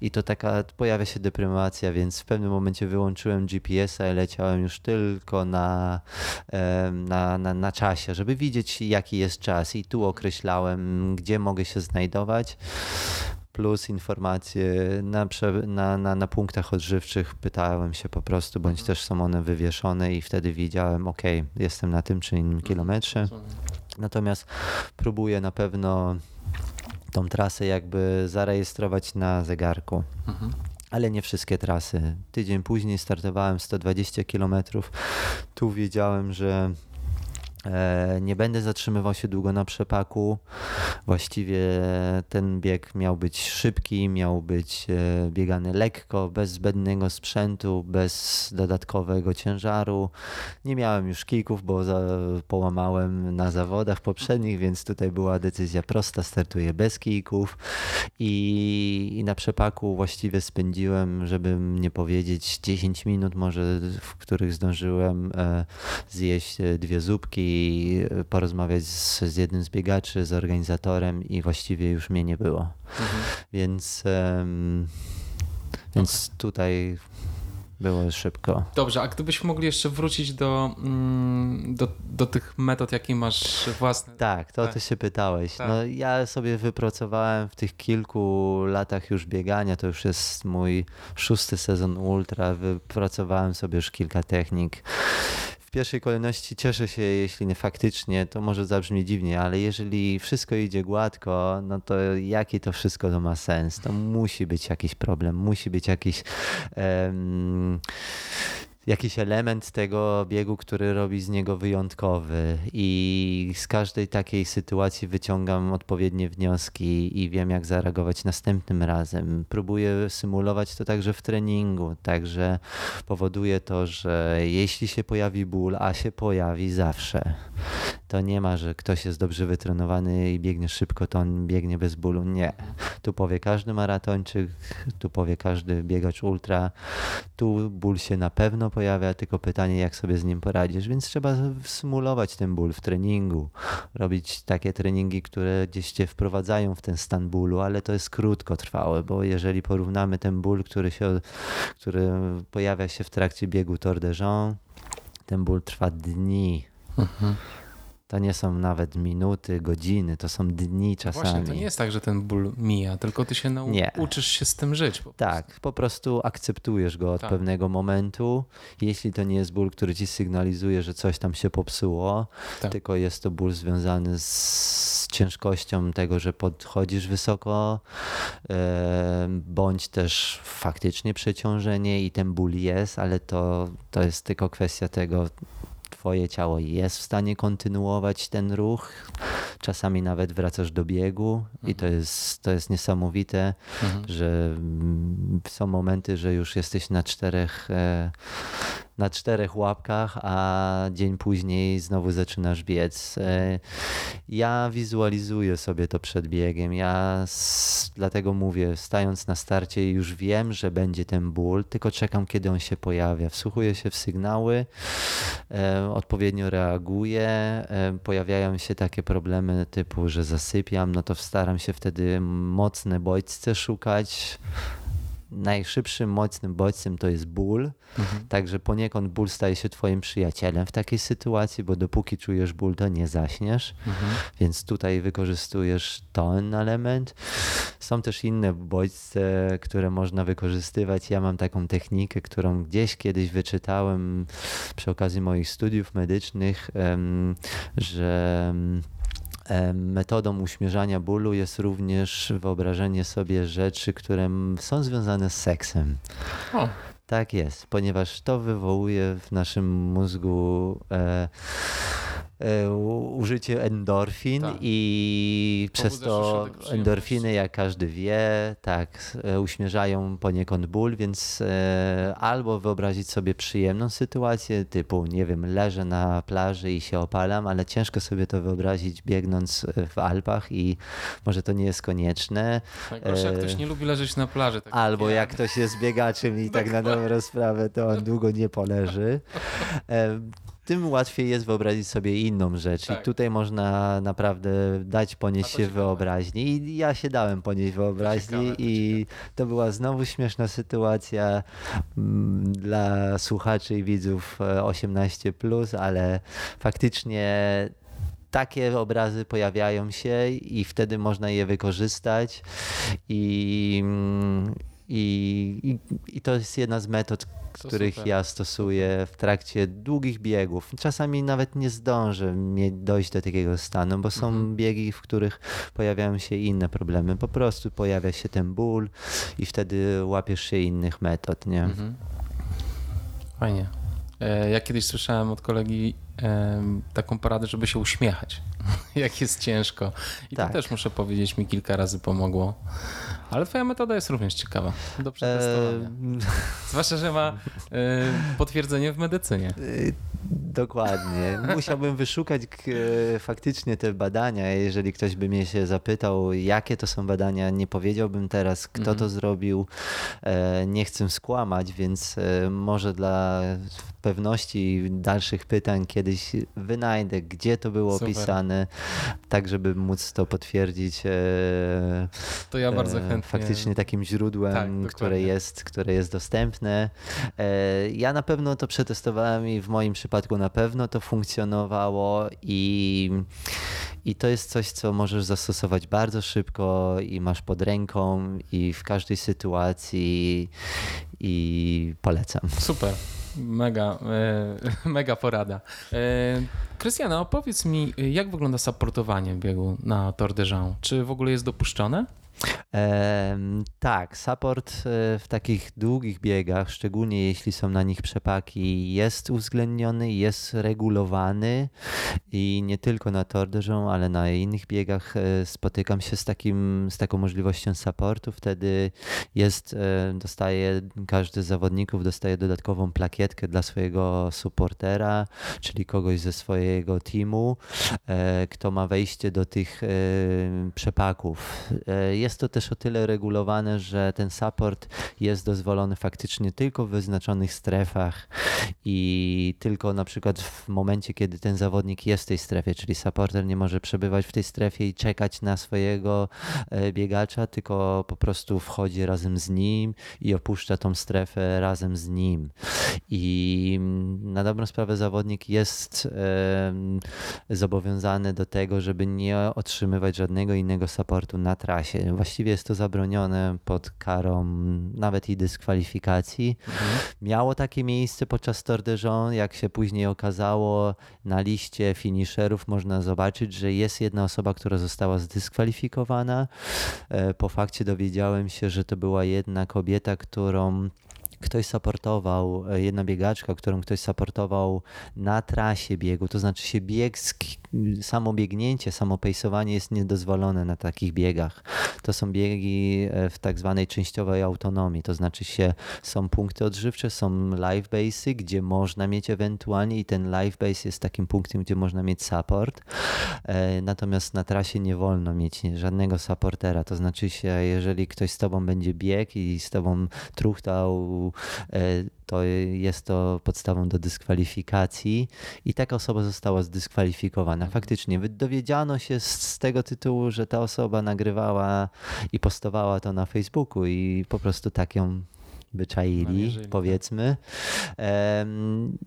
I to taka pojawia się deprymacja, więc w pewnym momencie wyłączyłem GPS-a i leciałem już tylko na, na, na, na czasie, żeby widzieć, jaki jest czas. I tu określałem, gdzie mogę się znajdować plus informacje na, na, na, na, punktach odżywczych pytałem się po prostu, bądź mhm. też są one wywieszone i wtedy wiedziałem, ok, jestem na tym czy innym mhm. kilometrze. Natomiast próbuję na pewno tą trasę jakby zarejestrować na zegarku. Mhm. Ale nie wszystkie trasy. Tydzień później startowałem 120 km. Tu wiedziałem, że nie będę zatrzymywał się długo na przepaku. Właściwie ten bieg miał być szybki, miał być e, biegany lekko, bez zbędnego sprzętu, bez dodatkowego ciężaru. Nie miałem już kijków, bo połamałem na zawodach poprzednich, więc tutaj była decyzja prosta, startuję bez kijków i, i na przepaku właściwie spędziłem, żeby nie powiedzieć 10 minut może, w których zdążyłem e, zjeść dwie zupki i porozmawiać z, z jednym z biegaczy, z organizatorem i właściwie już mnie nie było. Mhm. Więc, um, więc tutaj było szybko. Dobrze, a gdybyśmy mogli jeszcze wrócić do, mm, do, do tych metod, jakie masz własne. Tak, to tak. ty się pytałeś. Tak. No, ja sobie wypracowałem w tych kilku latach już biegania, to już jest mój szósty sezon ultra, wypracowałem sobie już kilka technik pierwszej kolejności cieszę się, jeśli nie faktycznie, to może zabrzmi dziwnie, ale jeżeli wszystko idzie gładko, no to jaki to wszystko to ma sens? To musi być jakiś problem, musi być jakiś um, jakiś element tego biegu, który robi z niego wyjątkowy. I z każdej takiej sytuacji wyciągam odpowiednie wnioski i wiem, jak zareagować następnym razem. Próbuję symulować to także w treningu, także powoduje to, że jeśli się pojawi ból, a się pojawi zawsze, To nie ma, że ktoś jest dobrze wytrenowany i biegnie szybko, to on biegnie bez bólu. Nie. Tu powie każdy maratończyk, tu powie każdy biegacz ultra. Tu ból się na pewno pojawia, tylko pytanie, jak sobie z nim poradzisz. Więc trzeba symulować ten ból w treningu, robić takie treningi, które gdzieś cię wprowadzają w ten stan bólu, ale to jest krótkotrwałe, bo jeżeli porównamy ten ból, który, się, który pojawia się w trakcie biegu Tour de Jean, ten ból trwa dni. Mhm. To nie są nawet minuty, godziny, to są dni czasami. Właśnie, to nie jest tak, że ten ból mija, tylko ty się nauczysz się z tym żyć. Po tak, po prostu akceptujesz go od tak. pewnego momentu. Jeśli to nie jest ból, który ci sygnalizuje, że coś tam się popsuło, tak. tylko jest to ból związany z ciężkością tego, że podchodzisz wysoko, bądź też faktycznie przeciążenie i ten ból jest, ale to, to jest tylko kwestia tego, twoje ciało jest w stanie kontynuować ten ruch. Czasami nawet wracasz do biegu i to mhm. jest, to jest niesamowite, mhm. że mm, są momenty, że już jesteś na czterech e, na czterech łapkach, a dzień później znowu zaczynasz biec. E, ja wizualizuję sobie to przed biegiem. Ja dlatego mówię, stając na starcie, już wiem, że będzie ten ból, tylko czekam, kiedy on się pojawia. Wsłuchuję się w sygnały, e, odpowiednio reaguję. E, pojawiają się takie problemy typu, że zasypiam, no to staram się wtedy mocne bodźce szukać najszybszym, mocnym bodźcem to jest ból. Mhm. Także poniekąd ból staje się twoim przyjacielem w takiej sytuacji, bo dopóki czujesz ból, to nie zaśniesz. Mhm. Więc tutaj wykorzystujesz ten element. Są też inne bodźce, które można wykorzystywać. Ja mam taką technikę, którą gdzieś kiedyś wyczytałem przy okazji moich studiów medycznych, że Metodą uśmierzania bólu jest również wyobrażenie sobie rzeczy, które są związane z seksem. O. Tak jest, ponieważ to wywołuje w naszym mózgu e, użycie endorfin tak. i przez to endorfiny, jak każdy wie, tak, e, uśmierzają poniekąd ból, więc e, albo wyobrazić sobie przyjemną sytuację, typu, nie wiem, leżę na plaży i się opalam, ale ciężko sobie to wyobrazić biegnąc w Alpach i może to nie jest konieczne. Najgorsze, jak ktoś nie lubi leżeć na plaży. Tak albo jak ktoś jest biegaczem i tak na *laughs* dobrą sprawę, to on długo nie poleży *laughs* tym łatwiej jest wyobrazić sobie inną rzecz. Tak. I tutaj można naprawdę dać ponieść się wyobraźni. I ja się dałem ponieść wyobraźni ciekawe, i to była znowu śmieszna sytuacja mm, dla słuchaczy i widzów 18, e, ale faktycznie takie obrazy pojawiają się i wtedy można je wykorzystać i, mm, i, i, i to jest jedna z metod, których super. ja stosuję w trakcie długich biegów. Czasami nawet nie zdążę dojść do takiego stanu, bo są mhm. biegi, w których pojawiają się inne problemy. Po prostu pojawia się ten ból i wtedy łapiesz się innych metod, nie? Mhm. Fajnie. E, ja kiedyś słyszałem od kolegi taką poradę, żeby się uśmiechać, *laughs* jak jest ciężko. I tak. to też muszę powiedzieć, mi kilka razy pomogło. Ale twoja metoda jest również ciekawa do przetestowania. Eee... Zwłaszcza, że ma e, potwierdzenie w medycynie. E, dokładnie. Musiałbym wyszukać e, faktycznie te badania. Jeżeli ktoś by mnie się zapytał, jakie to są badania, nie powiedziałbym teraz, kto mhm. to zrobił. Nie chcę skłamać, więc może dla pewności dalszych pytań kiedyś wynajdę, gdzie to było Super. opisane, tak żeby móc to potwierdzić. To ja bardzo chętnie faktycznie takim źródłem, tak, które, jest, które jest dostępne. E, ja na pewno to przetestowałem i w moim przypadku na pewno to funkcjonowało i, i to jest coś, co możesz zastosować bardzo szybko i masz pod ręką i w każdej sytuacji i polecam. Super. Mega, e, *laughs* mega porada. E, Krystiana, opowiedz mi, jak wygląda supportowanie biegu na Tour de Jean? Czy w ogóle jest dopuszczone? Tak, support e, w takich długich biegach, szczególnie jeśli są na nich przepaki, jest uwzględniony, jest regulowany i nie tylko na Tour ale na innych biegach e, spotykam się z, takim, z taką możliwością supportu. Wtedy jest, e, dostaje, każdy z zawodników dostaje dodatkową plakietkę dla swojego supportera, czyli kogoś ze swojego teamu, kto ma wejście do tych przepaków. E, Jest to też o tyle regulowane, że ten support jest dozwolony faktycznie tylko w wyznaczonych strefach i tylko na przykład w momencie, kiedy ten zawodnik jest w tej strefie, czyli supporter nie może przebywać w tej strefie i czekać na swojego e, biegacza, tylko po prostu wchodzi razem z nim i opuszcza tą strefę razem z nim. I mm, na dobrą sprawę zawodnik jest zobowiązany do tego, żeby nie otrzymywać żadnego innego supportu na trasie. Właściwie jest to zabronione pod karą nawet i dyskwalifikacji. Miało takie miejsce podczas Tour de Jean, jak się później okazało na liście finisherów można zobaczyć, że jest jedna osoba, która została zdyskwalifikowana. E, Po fakcie dowiedziałem się, że to była jedna kobieta, którą ktoś supportował, e, jedna biegaczka, którą ktoś supportował na trasie biegu, to znaczy się bieg, samo biegnięcie, samo pejsowanie jest niedozwolone na takich biegach. To są biegi e, w tak zwanej częściowej autonomii, to znaczy się są punkty odżywcze, są live base'y, gdzie można mieć ewentualnie i ten live base jest takim punktem, gdzie można mieć support, E, natomiast na trasie nie wolno mieć żadnego supportera, to znaczy się jeżeli ktoś z tobą będzie bieg i z tobą truchtał, e, to jest to podstawą do dyskwalifikacji i taka osoba została zdyskwalifikowana. Faktycznie wy- dowiedziano się z, z tego tytułu, że ta osoba nagrywała i postowała to na Facebooku i po prostu tak ją wyczaili, tak. powiedzmy. Em,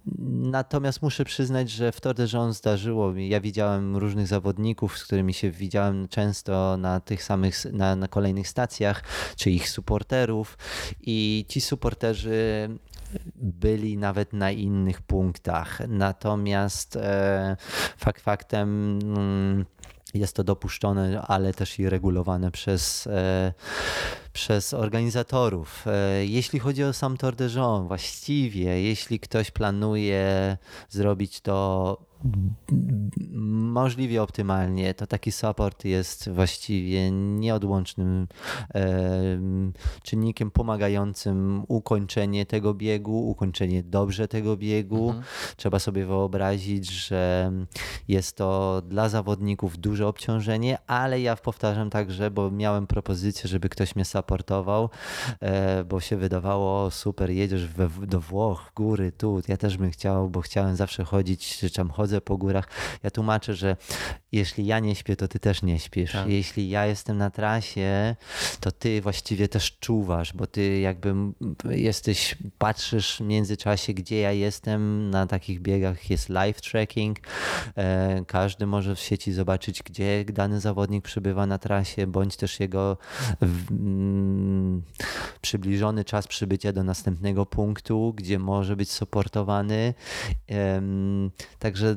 Natomiast muszę przyznać, że w Tour de Jean zdarzyło mi, ja widziałem różnych zawodników, z którymi się widziałem często na tych samych, na, na kolejnych stacjach, czy ich supporterów i ci supporterzy byli nawet na innych punktach. Natomiast e, fakt faktem mm, jest to dopuszczone, ale też i regulowane przez, e, przez organizatorów. E, jeśli chodzi o sam Tour de Jean, właściwie jeśli ktoś planuje zrobić to możliwie optymalnie, to taki support jest właściwie nieodłącznym em, czynnikiem pomagającym ukończenie tego biegu, ukończenie dobrze tego biegu. Mhm. Trzeba sobie wyobrazić, że jest to dla zawodników duże obciążenie, ale ja powtarzam także, bo miałem propozycję, żeby ktoś mnie supportował, e, bo się wydawało, super, jedziesz we, do Włoch, góry, tu, ja też bym chciał, bo chciałem zawsze chodzić, czy tam chodzę po górach. Ja tłumaczę, że jeśli ja nie śpię, to ty też nie śpisz. Tak. Jeśli ja jestem na trasie, to ty właściwie też czuwasz, bo ty jakby jesteś, patrzysz w międzyczasie, gdzie ja jestem. Na takich biegach jest live tracking. E, Każdy może w sieci zobaczyć, gdzie dany zawodnik przybywa na trasie, bądź też jego w, mm, przybliżony czas przybycia do następnego punktu, gdzie może być supportowany. Także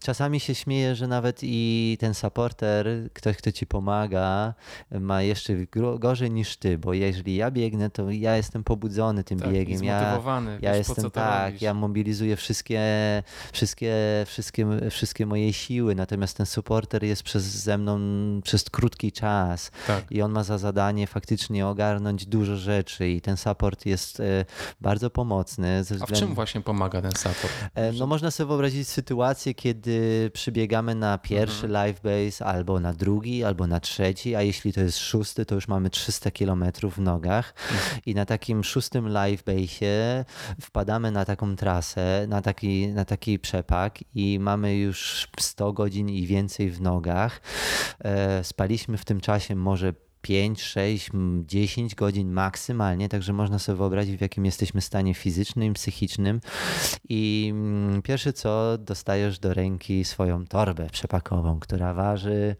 czasami się śmieję, że nawet i ten supporter, ktoś, kto ci pomaga, ma jeszcze gorzej niż ty, bo jeżeli ja biegnę, to ja jestem pobudzony tym Tak, biegiem. Ja, ja wiesz, jestem tak, robisz. ja mobilizuję wszystkie, wszystkie, wszystkie, wszystkie moje siły, natomiast ten supporter jest przez ze mną przez krótki czas Tak. i on ma za zadanie faktycznie ogarnąć dużo rzeczy i ten support jest e, bardzo pomocny. A w czym właśnie pomaga ten support? E, No można sobie wyobrazić sytuację, kiedy przybiegamy na pierwszy live base albo na drugi, albo na trzeci, a jeśli to jest szósty, to już mamy 300 km w nogach. I na takim szóstym live base wpadamy na taką trasę, na taki, na taki przepak i mamy już 100 godzin i więcej w nogach. E, Spaliśmy w tym czasie może 5, 6, m, 10 godzin maksymalnie, także można sobie wyobrazić, w jakim jesteśmy stanie fizycznym, psychicznym. I mm, pierwsze co, dostajesz do ręki swoją torbę przepakową, która waży,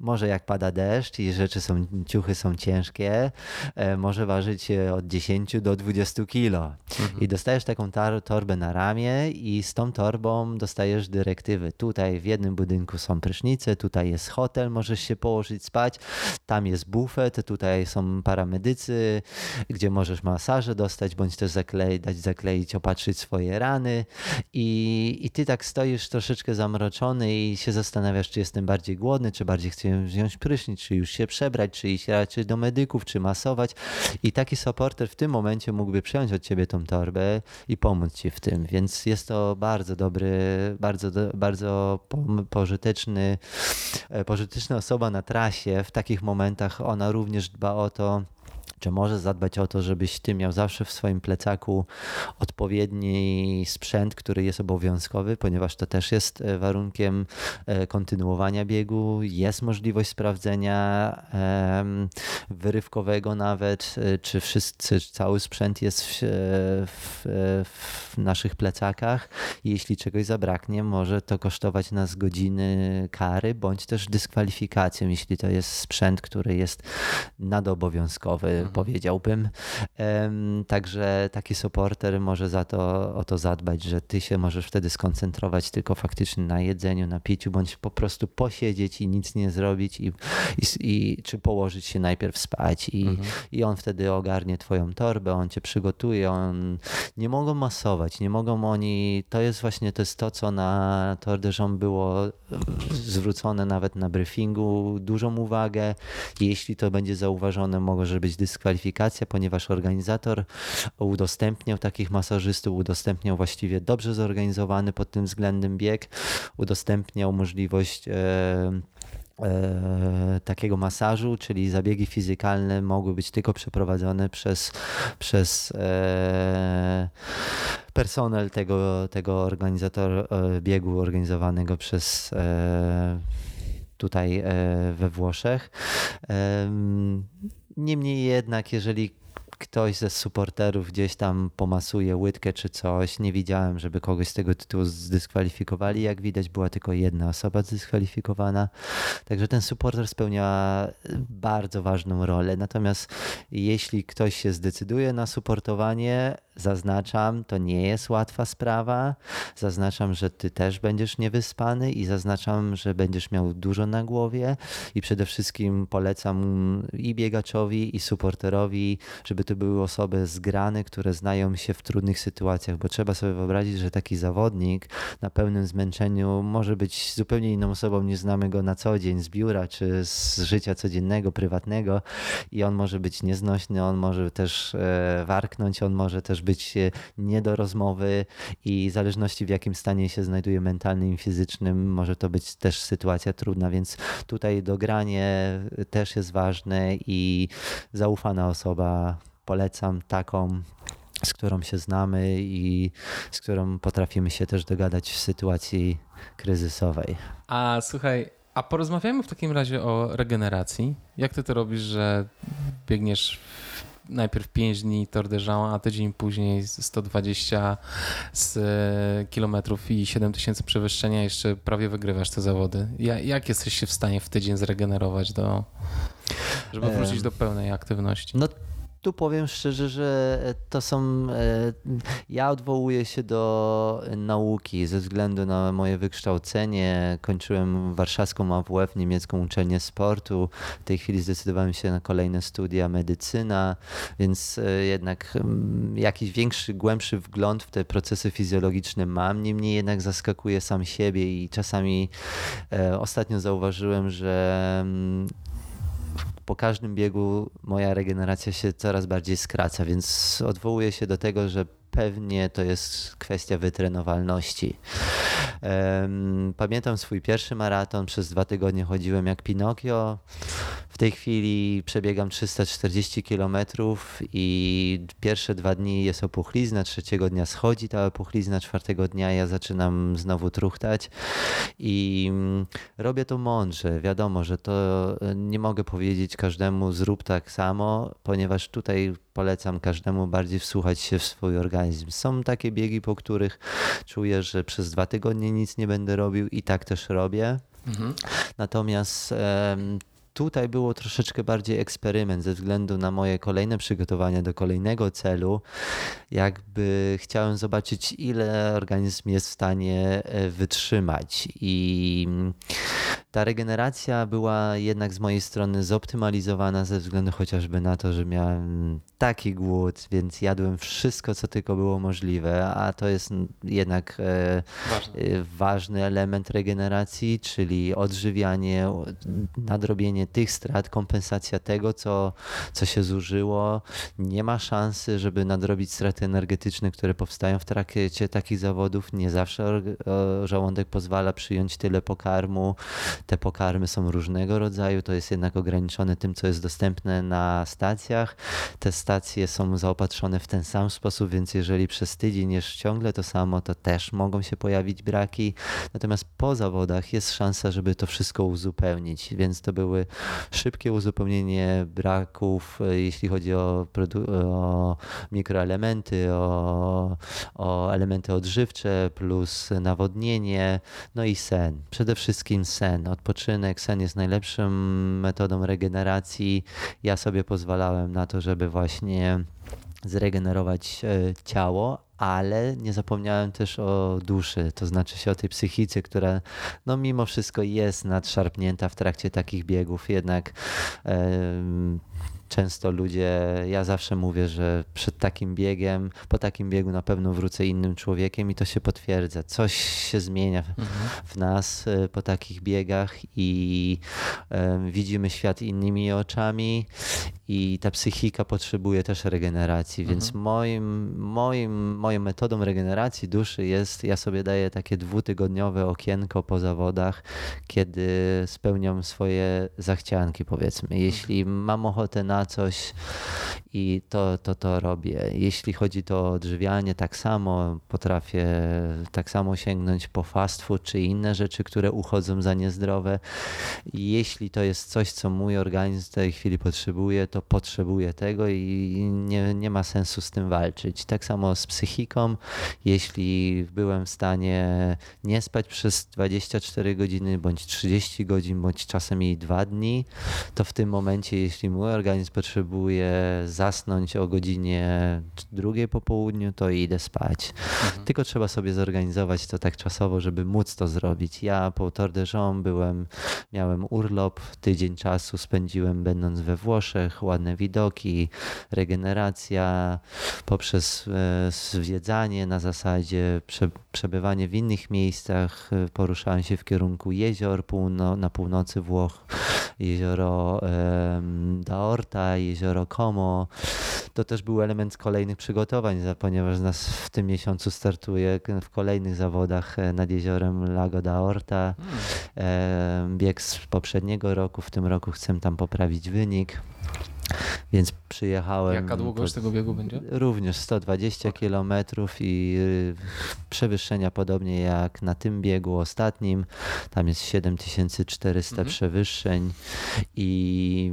może jak pada deszcz i rzeczy są, ciuchy są ciężkie, e, może ważyć e, od 10 do 20 kilo. I dostajesz taką torbę na ramię i z tą torbą dostajesz dyrektywy. Tutaj w jednym budynku są prysznice, tutaj jest hotel, możesz się położyć spać, tam jest bufor, bufet, tutaj są paramedycy, gdzie możesz masaże dostać, bądź też dać zakleić, opatrzyć swoje rany. I, i ty tak stoisz troszeczkę zamroczony i się zastanawiasz, czy jestem bardziej głodny, czy bardziej chcę wziąć prysznic, czy już się przebrać, czy iść raczej do medyków, czy masować. I taki supporter w tym momencie mógłby przejąć od ciebie tą torbę i pomóc ci w tym, więc jest to bardzo dobry, bardzo, bardzo pożyteczny, e, pożyteczna osoba na trasie. W takich momentach ona również dba o to, czy może zadbać o to, żebyś ty miał zawsze w swoim plecaku odpowiedni sprzęt, który jest obowiązkowy, ponieważ to też jest e, warunkiem e, kontynuowania biegu. Jest możliwość sprawdzenia wyrywkowego nawet, e, czy wszyscy, cały sprzęt jest w, w, w naszych plecakach. Jeśli czegoś zabraknie, może to kosztować nas godziny kary, bądź też dyskwalifikacją, jeśli to jest sprzęt, który jest nadobowiązkowy mhm. powiedziałbym. Także taki supporter może za to, o to zadbać, że ty się możesz wtedy skoncentrować tylko faktycznie na jedzeniu, na piciu, bądź po prostu posiedzieć i nic nie zrobić i, i, i czy położyć się najpierw spać i, mhm. i on wtedy ogarnie twoją torbę, on cię przygotuje, on nie mogą masować, nie mogą oni, to jest właśnie to jest to, co na Jambes było zwrócone nawet na briefingu, dużą uwagę. Jeśli to będzie zauważone, może być dyskusja dyskwalifikacja, ponieważ organizator udostępniał takich masażystów, udostępniał właściwie dobrze zorganizowany pod tym względem bieg, udostępniał możliwość e, e, takiego masażu, czyli zabiegi fizykalne mogły być tylko przeprowadzone przez, przez e, personel tego, tego organizatora e, biegu organizowanego przez tutaj we Włoszech. Niemniej jednak, jeżeli ktoś ze supporterów gdzieś tam pomasuje łydkę czy coś. Nie widziałem, żeby kogoś z tego tytułu zdyskwalifikowali. Jak widać, była tylko jedna osoba zdyskwalifikowana. Także ten supporter spełnia bardzo ważną rolę. Natomiast jeśli ktoś się zdecyduje na supportowanie, zaznaczam, to nie jest łatwa sprawa. Zaznaczam, że ty też będziesz niewyspany i zaznaczam, że będziesz miał dużo na głowie i przede wszystkim polecam i biegaczowi, i supporterowi, żeby to były osoby zgrane, które znają się w trudnych sytuacjach, bo trzeba sobie wyobrazić, że taki zawodnik na pełnym zmęczeniu może być zupełnie inną osobą niż znamy go na co dzień z biura czy z życia codziennego, prywatnego i on może być nieznośny, on może też e, warknąć, on może też być nie do rozmowy i w zależności w jakim stanie się znajduje mentalnym i fizycznym, może to być też sytuacja trudna, więc tutaj dogranie też jest ważne i zaufana osoba polecam taką, z którą się znamy i z którą potrafimy się też dogadać w sytuacji kryzysowej. A słuchaj, a porozmawiajmy w takim razie o regeneracji. Jak ty to robisz, że biegniesz najpierw 5 dni Tour de Jean, a tydzień później 120 z e, kilometrów i 7000 przewyższenia, jeszcze prawie wygrywasz te zawody. Jak jesteś się w stanie w tydzień zregenerować, do, żeby wrócić do pełnej aktywności? No tu powiem szczerze, że to są. E, ja odwołuję się do nauki ze względu na moje wykształcenie. Kończyłem warszawską AWF, niemiecką uczelnię sportu. W tej chwili zdecydowałem się na kolejne studia medycyna, więc e, jednak mm, jakiś większy, głębszy wgląd w te procesy fizjologiczne mam. Niemniej jednak zaskakuję sam siebie i czasami e, ostatnio zauważyłem, że mm, po każdym biegu moja regeneracja się coraz bardziej skraca, więc odwołuję się do tego, że pewnie to jest kwestia wytrenowalności. Pamiętam swój pierwszy maraton, przez dwa tygodnie chodziłem jak Pinokio. W tej chwili przebiegam 340 km i pierwsze dwa dni jest opuchlizna, trzeciego dnia schodzi ta opuchlizna, czwartego dnia ja zaczynam znowu truchtać i mm, robię to mądrze. Wiadomo, że to e, nie mogę powiedzieć każdemu zrób tak samo, ponieważ tutaj polecam każdemu bardziej wsłuchać się w swój organizm. Są takie biegi, po których czuję, że przez dwa tygodnie nic nie będę robił i tak też robię. Mhm. Natomiast tutaj było troszeczkę bardziej eksperyment ze względu na moje kolejne przygotowania do kolejnego celu. Jakby chciałem zobaczyć, ile organizm jest w stanie e, wytrzymać. I ta regeneracja była jednak z mojej strony zoptymalizowana ze względu chociażby na to, że miałem taki głód, więc jadłem wszystko, co tylko było możliwe, a to jest jednak e, ważny. E, ważny element regeneracji, czyli odżywianie, nadrobienie tych strat, kompensacja tego, co, co się zużyło. Nie ma szansy, żeby nadrobić straty energetyczne, które powstają w trakcie takich zawodów. Nie zawsze żołądek pozwala przyjąć tyle pokarmu. Te pokarmy są różnego rodzaju, to jest jednak ograniczone tym, co jest dostępne na stacjach. Te stacje są zaopatrzone w ten sam sposób, więc jeżeli przez tydzień jesz ciągle to samo, to też mogą się pojawić braki. Natomiast po zawodach jest szansa, żeby to wszystko uzupełnić, więc to były szybkie uzupełnienie braków, jeśli chodzi o, o mikroelementy, o, o elementy odżywcze, plus nawodnienie, no i sen. Przede wszystkim sen, odpoczynek. Sen jest najlepszą metodą regeneracji. Ja sobie pozwalałem na to, żeby właśnie zregenerować e, ciało, ale nie zapomniałem też o duszy, to znaczy się o tej psychice, która no mimo wszystko jest nadszarpnięta w trakcie takich biegów, jednak często ludzie, ja zawsze mówię, że przed takim biegiem, po takim biegu na pewno wrócę innym człowiekiem i to się potwierdza. Coś się zmienia mhm. w nas e, po takich biegach i um, widzimy świat innymi oczami i ta psychika potrzebuje też regeneracji, mhm. więc moim, moim, moją metodą regeneracji duszy jest, ja sobie daję takie dwutygodniowe okienko po zawodach, kiedy spełniam swoje zachcianki powiedzmy. Jeśli mam ochotę na na coś i to, to, to robię. Jeśli chodzi o odżywianie, tak samo potrafię tak samo sięgnąć po fast food czy inne rzeczy, które uchodzą za niezdrowe. Jeśli to jest coś, co mój organizm w tej chwili potrzebuje, to potrzebuję tego i nie, nie ma sensu z tym walczyć. Tak samo z psychiką. Jeśli byłem w stanie nie spać przez 24 godziny, bądź 30 godzin, bądź czasem i dwa dni, to w tym momencie, jeśli mój organizm potrzebuje zasnąć o godzinie drugiej po południu, to idę spać. Mhm. Tylko trzeba sobie zorganizować to tak czasowo, żeby móc to zrobić. Ja po Tour de Jean byłem, miałem urlop, tydzień czasu spędziłem będąc we Włoszech, ładne widoki, regeneracja poprzez e, zwiedzanie na zasadzie prze, przebywanie w innych miejscach. Poruszałem się w kierunku jezior półno, na północy Włoch, jezioro um, Daorta, jezioro Como. To też był element kolejnych przygotowań, ponieważ nas w tym miesiącu startuje w kolejnych zawodach e, nad jeziorem Lago d'Aorta. Hmm. Bieg z poprzedniego roku, w tym roku chcę tam poprawić wynik. Więc przyjechałem. Jaka długość tego biegu będzie? Również 120 okay. km i y, przewyższenia podobnie jak na tym biegu ostatnim. Tam jest 7400 mhm. przewyższeń i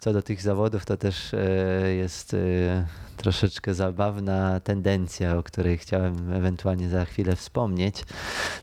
co do tych zawodów, to też e, jest e, troszeczkę zabawna tendencja, o której chciałem ewentualnie za chwilę wspomnieć.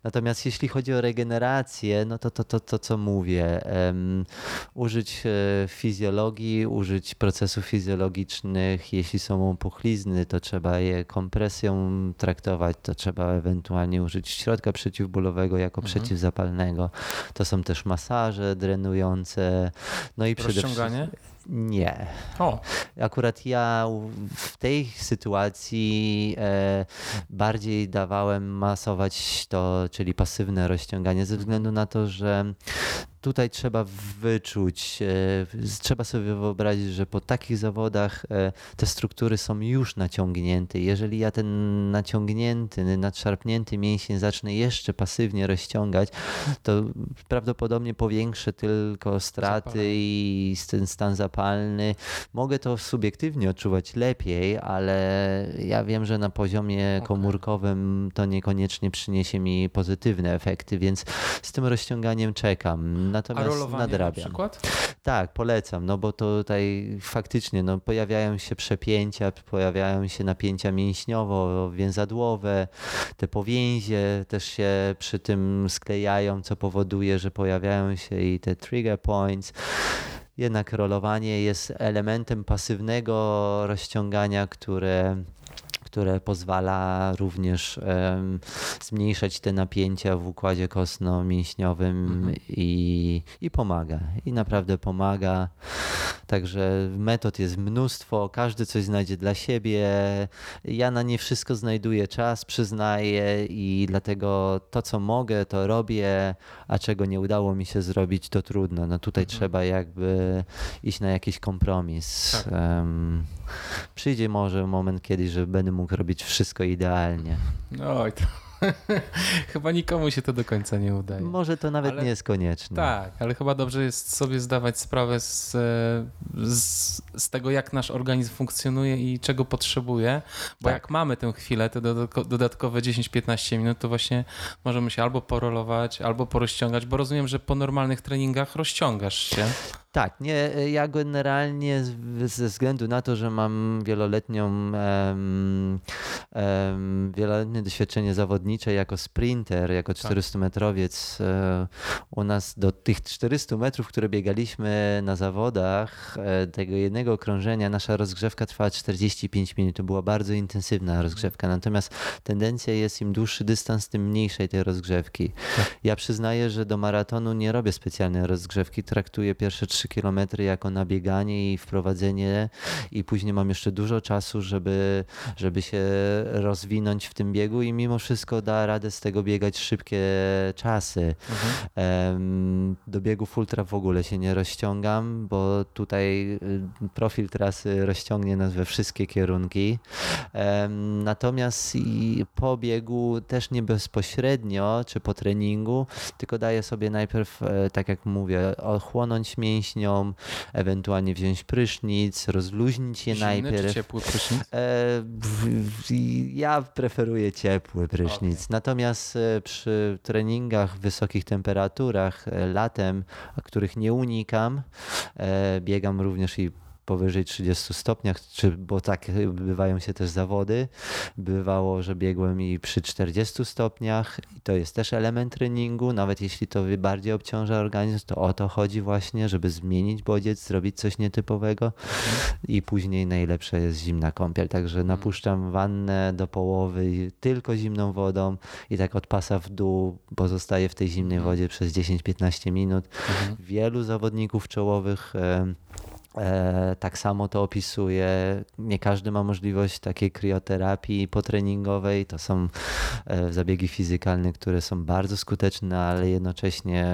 Natomiast jeśli chodzi o regenerację, no to to, to, to co mówię, um, użyć e, fizjologii, użyć procesów fizjologicznych, jeśli są opuchlizny, to trzeba je kompresją traktować, to trzeba ewentualnie użyć środka przeciwbólowego jako mhm. przeciwzapalnego. To są też masaże drenujące, no i przede wszystkim nie. O. Akurat ja w tej sytuacji e, bardziej dawałem masować to, czyli pasywne rozciąganie, ze względu na to, że tutaj trzeba wyczuć, e, trzeba sobie wyobrazić, że po takich zawodach e, te struktury są już naciągnięte. Jeżeli ja ten naciągnięty, nadszarpnięty mięsień zacznę jeszcze pasywnie rozciągać, to prawdopodobnie powiększę tylko straty Zapalenie. i ten stan zapalny. Mogę to subiektywnie odczuwać lepiej, ale ja wiem, że na poziomie komórkowym to niekoniecznie przyniesie mi pozytywne efekty, więc z tym rozciąganiem czekam natomiast nadrabiam. Na przykład? Tak, polecam, no bo tutaj faktycznie no, pojawiają się przepięcia, pojawiają się napięcia mięśniowo-więzadłowe, te powięzie też się przy tym sklejają, co powoduje, że pojawiają się i te trigger points jednak rolowanie jest elementem pasywnego rozciągania, które które pozwala również um, zmniejszać te napięcia w układzie kostno-mięśniowym mhm. i, i pomaga. I naprawdę pomaga. Także metod jest mnóstwo, każdy coś znajdzie dla siebie. Ja na nie wszystko znajduję czas, przyznaję i dlatego to, co mogę, to robię, a czego nie udało mi się zrobić, to trudno. No tutaj mhm. trzeba jakby iść na jakiś kompromis. Tak. Um, przyjdzie może moment kiedyś, że będę mógł robić wszystko idealnie. Oj, to *laughs* chyba nikomu się to do końca nie udaje. Może to nawet ale, nie jest konieczne. Tak, ale chyba dobrze jest sobie zdawać sprawę z, z, z tego, jak nasz organizm funkcjonuje i czego potrzebuje, bo tak. jak mamy tę chwilę, te dodatkowe 10-15 minut, to właśnie możemy się albo porolować, albo porozciągać, bo rozumiem, że po normalnych treningach rozciągasz się. Tak, nie, ja generalnie ze względu na to, że mam wieloletnią, um, um, wieloletnie doświadczenie zawodnicze jako sprinter, jako 400-metrowiec, tak. e, u nas do tych 400 metrów, które biegaliśmy na zawodach, e, tego jednego okrążenia, nasza rozgrzewka trwała 45 minut. To była bardzo intensywna rozgrzewka, natomiast tendencja jest im dłuższy dystans, tym mniejszej tej rozgrzewki. Tak. Ja przyznaję, że do maratonu nie robię specjalnej rozgrzewki, traktuję pierwsze 3 km jako nabieganie i wprowadzenie i później mam jeszcze dużo czasu, żeby, żeby się rozwinąć w tym biegu i mimo wszystko da radę z tego biegać szybkie czasy. Mhm. Do biegów ultra w ogóle się nie rozciągam, bo tutaj y, profil trasy rozciągnie nas we wszystkie kierunki. Natomiast i po biegu też nie bezpośrednio, czy po treningu, tylko daję sobie najpierw, e, tak jak mówię, ochłonąć mięśnie, mięśniom, ewentualnie wziąć prysznic, rozluźnić je Zimny najpierw. Czy ciepły prysznic? E, ja preferuję ciepły prysznic. Okay. Natomiast e, przy treningach w wysokich temperaturach e, latem, których nie unikam, biegam również i powyżej 30 stopniach, czy, bo tak bywają się też zawody. Bywało, że biegłem i przy 40 stopniach i to jest też element treningu, nawet jeśli to bardziej obciąża organizm, to o to chodzi właśnie, żeby zmienić bodziec, zrobić coś nietypowego mhm. i później najlepsza jest zimna kąpiel, także mhm. napuszczam wannę do połowy tylko zimną wodą i tak od pasa w dół pozostaję w tej zimnej mhm. wodzie przez 10-15 minut. Wielu zawodników czołowych tak samo to opisuje. Nie każdy ma możliwość takiej krioterapii potreningowej. To są e, zabiegi fizykalne, które są bardzo skuteczne, ale jednocześnie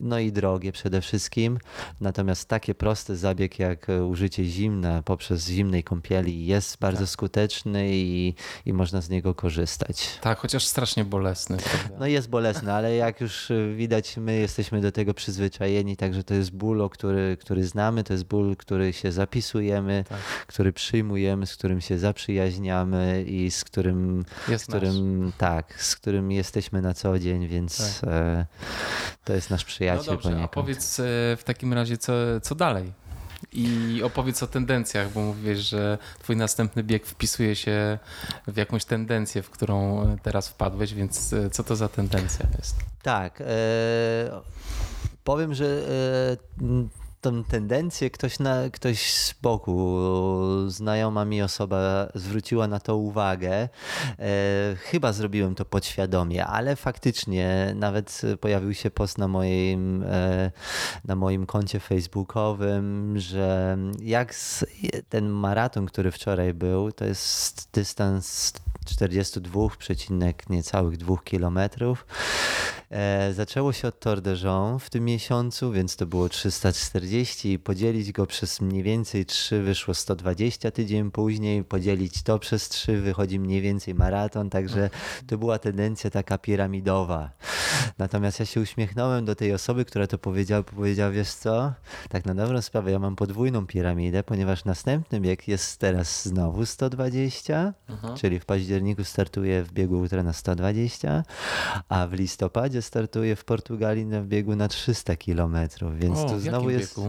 no i drogie przede wszystkim. Natomiast takie prosty zabieg jak użycie zimna poprzez zimnej kąpieli jest bardzo tak. skuteczny i, i można z niego korzystać. Tak, chociaż strasznie bolesny. Prawda? No jest bolesny, ale jak już widać, my jesteśmy do tego przyzwyczajeni, także to jest ból, który, który który znamy, to jest ból, który się zapisujemy, tak. który przyjmujemy, z którym się zaprzyjaźniamy i z którym, jest z którym tak, z którym jesteśmy na co dzień, więc tak. E, to jest nasz przyjaciel no dobrze, poniekąd. A powiedz e, w takim razie, co, co dalej? I opowiedz o tendencjach, bo mówisz, że twój następny bieg wpisuje się w jakąś tendencję, w którą teraz wpadłeś, więc e, co to za tendencja jest? Tak. E, powiem, że e, tą tendencję ktoś, na, ktoś z boku, znajoma mi osoba zwróciła na to uwagę. E, chyba zrobiłem to podświadomie, ale faktycznie nawet pojawił się post na moim, e, na moim koncie facebookowym, że jak z, ten maraton, który wczoraj był, to jest dystans 42, niecałych 2 kilometrów. E, zaczęło się od Tour de Jean w tym miesiącu, więc to było 340. Podzielić go przez mniej więcej 3 wyszło 120 tydzień później. Podzielić to przez 3 wychodzi mniej więcej maraton, także to była tendencja taka piramidowa. Natomiast ja się uśmiechnąłem do tej osoby, która to powiedziała, powiedziała, wiesz co, tak na dobrą sprawę, ja mam podwójną piramidę, ponieważ następny bieg jest teraz znowu 120, Aha. czyli w październiku startuję w biegu ultra na 120, a w listopadzie startuje w Portugalii na biegu na 300 kilometrów, więc o, tu znowu jest,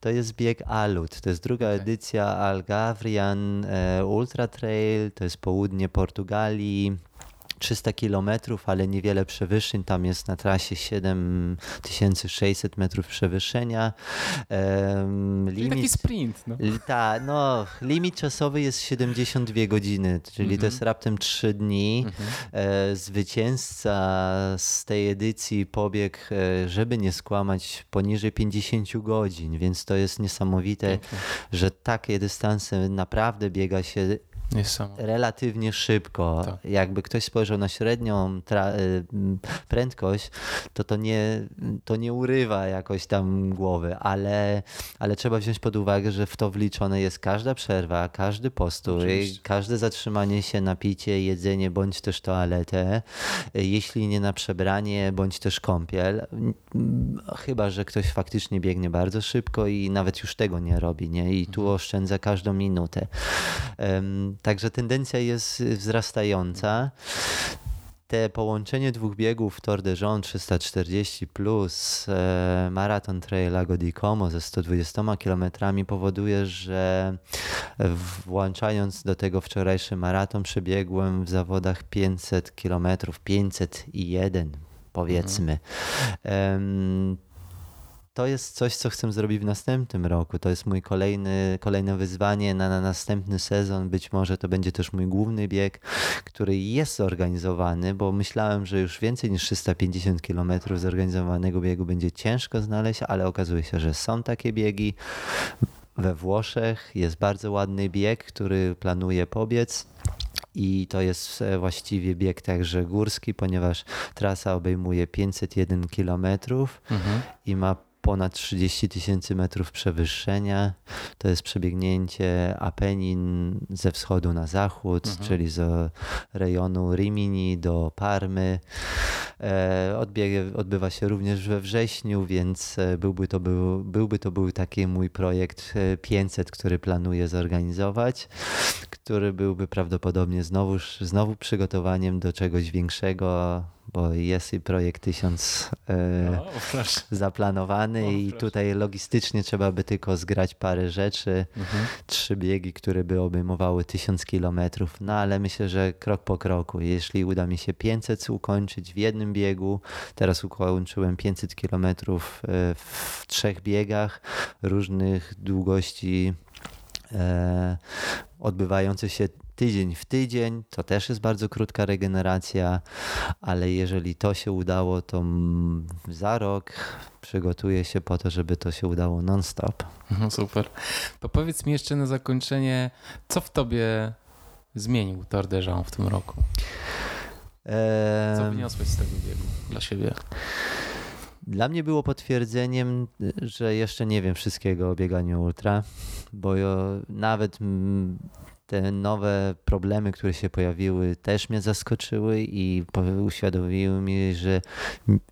to jest bieg Alut, to jest druga okay. edycja Algavrian e, Ultra Trail, to jest południe Portugalii, 300 kilometrów, ale niewiele przewyższeń. Tam jest na trasie 7600 metrów przewyższenia. Um, limit, taki sprint. No. Ta, no, limit czasowy jest 72 godziny, czyli mm -hmm. to jest raptem 3 dni. Mm -hmm. zwycięzca z tej edycji pobiegł, e, żeby nie skłamać, poniżej 50 godzin, więc to jest niesamowite, że takie dystanse naprawdę biega się relatywnie szybko. Tak. Jakby ktoś spojrzał na średnią y, prędkość, to to nie, to nie urywa jakoś tam głowy, ale, ale trzeba wziąć pod uwagę, że w to wliczone jest każda przerwa, każdy postój, Oczywiście. każde zatrzymanie się na picie, jedzenie bądź też toaletę, jeśli nie na przebranie, bądź też kąpiel. Chyba, że ktoś faktycznie biegnie bardzo szybko i nawet już tego nie robi, nie? I tu mhm. oszczędza każdą minutę. Także tendencja jest wzrastająca. Te połączenie dwóch biegów Tour de Jean 340 plus e, Marathon Trail Lago di Como ze 120 km powoduje, że włączając do tego wczorajszy maraton przebiegłem w zawodach 500 km, 501 powiedzmy. Mhm to jest coś, co chcę zrobić w następnym roku. To jest mój kolejny, kolejne wyzwanie na, na następny sezon. Być może to będzie też mój główny bieg, który jest zorganizowany, bo myślałem, że już więcej niż 350 km zorganizowanego biegu będzie ciężko znaleźć, ale okazuje się, że są takie biegi. We Włoszech jest bardzo ładny bieg, który planuje pobiec. I to jest e, właściwie bieg także górski, ponieważ trasa obejmuje 501 km mhm. i ma ponad 30 tysięcy metrów przewyższenia. To jest przebiegnięcie Apenin ze wschodu na zachód, mhm. czyli z rejonu Rimini do Parmy. E, odbieg odbywa się również we wrześniu, więc e, byłby to był, byłby to był taki mój projekt 500, e, który planuję zorganizować, który byłby prawdopodobnie znowu, znowu przygotowaniem do czegoś większego, bo jest i projekt 1000 e, zaplanowany i tutaj logistycznie trzeba by tylko zgrać parę rzeczy, mhm. trzy biegi, które by obejmowały 1000 kilometrów, no ale myślę, że krok po kroku, jeśli uda mi się 500 ukończyć w jednym biegu, teraz ukończyłem 500 kilometrów e, w trzech biegach różnych długości e, odbywające się tydzień w tydzień. To też jest bardzo krótka regeneracja, ale jeżeli to się udało, to za rok przygotuję się po to, żeby to się udało non-stop. No super. To powiedz mi jeszcze na zakończenie, co w tobie zmienił Tour de Jean w tym roku? Co wyniosłeś z tego biegu dla siebie? Dla mnie było potwierdzeniem, że jeszcze nie wiem wszystkiego o bieganiu ultra, bo nawet te nowe problemy, które się pojawiły, też mnie zaskoczyły i uświadomiły mi, że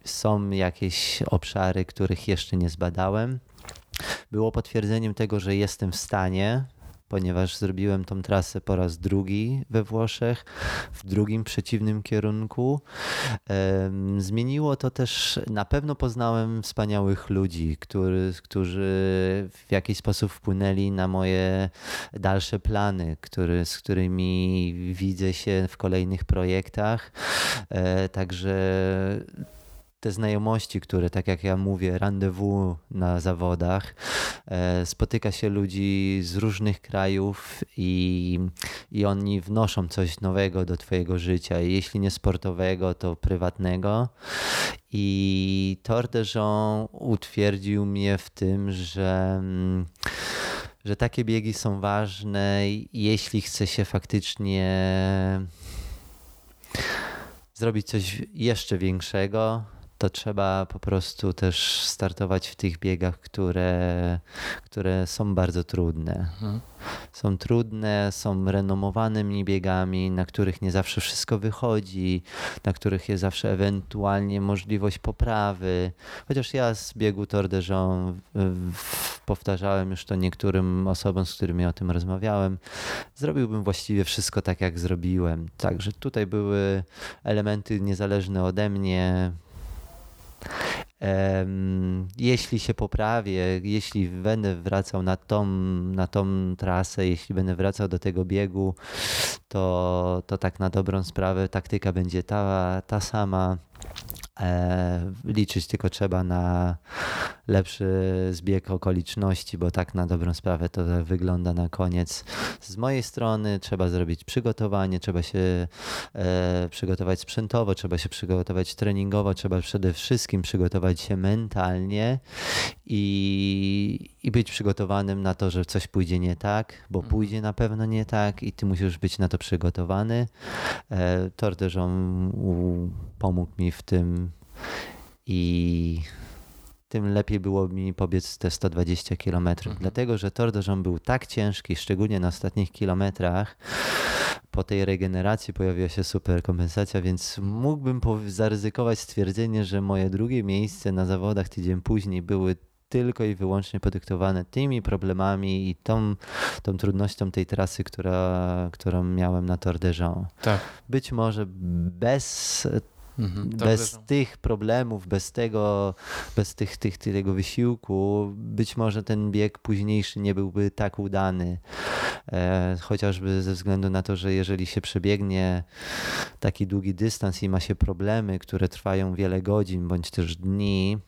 są jakieś obszary, których jeszcze nie zbadałem. Było potwierdzeniem tego, że jestem w stanie ponieważ zrobiłem tą trasę po raz drugi we Włoszech, w drugim przeciwnym kierunku. Zmieniło to też, na pewno poznałem wspaniałych ludzi, który, którzy w jakiś sposób wpłynęli na moje dalsze plany, który, z którymi widzę się w kolejnych projektach. E, także te znajomości, które, tak jak ja mówię, rendezvous na zawodach, e, spotyka się ludzi z różnych krajów i, i oni wnoszą coś nowego do Twojego życia. Jeśli nie sportowego, to prywatnego. I Tour de Jean utwierdził mnie w tym, że że takie biegi są ważne, jeśli chce się faktycznie zrobić coś jeszcze większego, to trzeba po prostu też startować w tych biegach, które, które są bardzo trudne. Mhm. Są trudne, są renomowanymi biegami, na których nie zawsze wszystko wychodzi, na których jest zawsze ewentualnie możliwość poprawy. Chociaż ja z biegu Tour de Jean powtarzałem już to niektórym osobom, z którymi o tym rozmawiałem, zrobiłbym właściwie wszystko tak, jak zrobiłem. Także tutaj były elementy niezależne ode mnie, jeśli się poprawię, jeśli będę wracał na tą, na tą trasę, jeśli będę wracał do tego biegu, to, to tak na dobrą sprawę taktyka będzie ta, ta sama. E, liczyć tylko trzeba na lepszy zbieg okoliczności, bo tak na dobrą sprawę to wygląda na koniec. Z mojej strony trzeba zrobić przygotowanie, trzeba się e, przygotować sprzętowo, trzeba się przygotować treningowo, trzeba przede wszystkim przygotować się mentalnie i, i być przygotowanym na to, że coś pójdzie nie tak, bo Mhm. pójdzie na pewno nie tak i ty musisz być na to przygotowany. E, Tor de Jong u- pomógł mi w tym i tym lepiej było mi pobiec te 120 km. Mhm. Dlatego, że Tor Jong był tak ciężki, szczególnie na ostatnich kilometrach. Po tej regeneracji pojawiła się super kompensacja, więc mógłbym zaryzykować stwierdzenie, że moje drugie miejsce na zawodach tydzień później były tylko i wyłącznie podyktowane tymi problemami i tą, tą trudnością tej trasy, która, którą miałem na Tor de Jong. Tak. Być może bez Mhm. Bez wierzę. tych problemów, bez tego, bez tych, tych, tego wysiłku, być może ten bieg późniejszy nie byłby tak udany. E, chociażby ze względu na to, że jeżeli się przebiegnie taki długi dystans i ma się problemy, które trwają wiele godzin bądź też dni,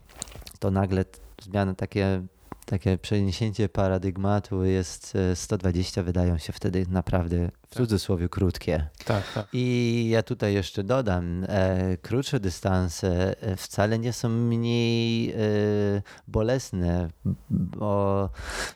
to nagle zmiana takie. Takie przeniesięcie paradygmatu jest e, 120, wydają się wtedy naprawdę w Tak. cudzysłowie krótkie. Tak, tak. I ja tutaj jeszcze dodam, e, krótsze dystanse e, wcale nie są mniej e, bolesne, bo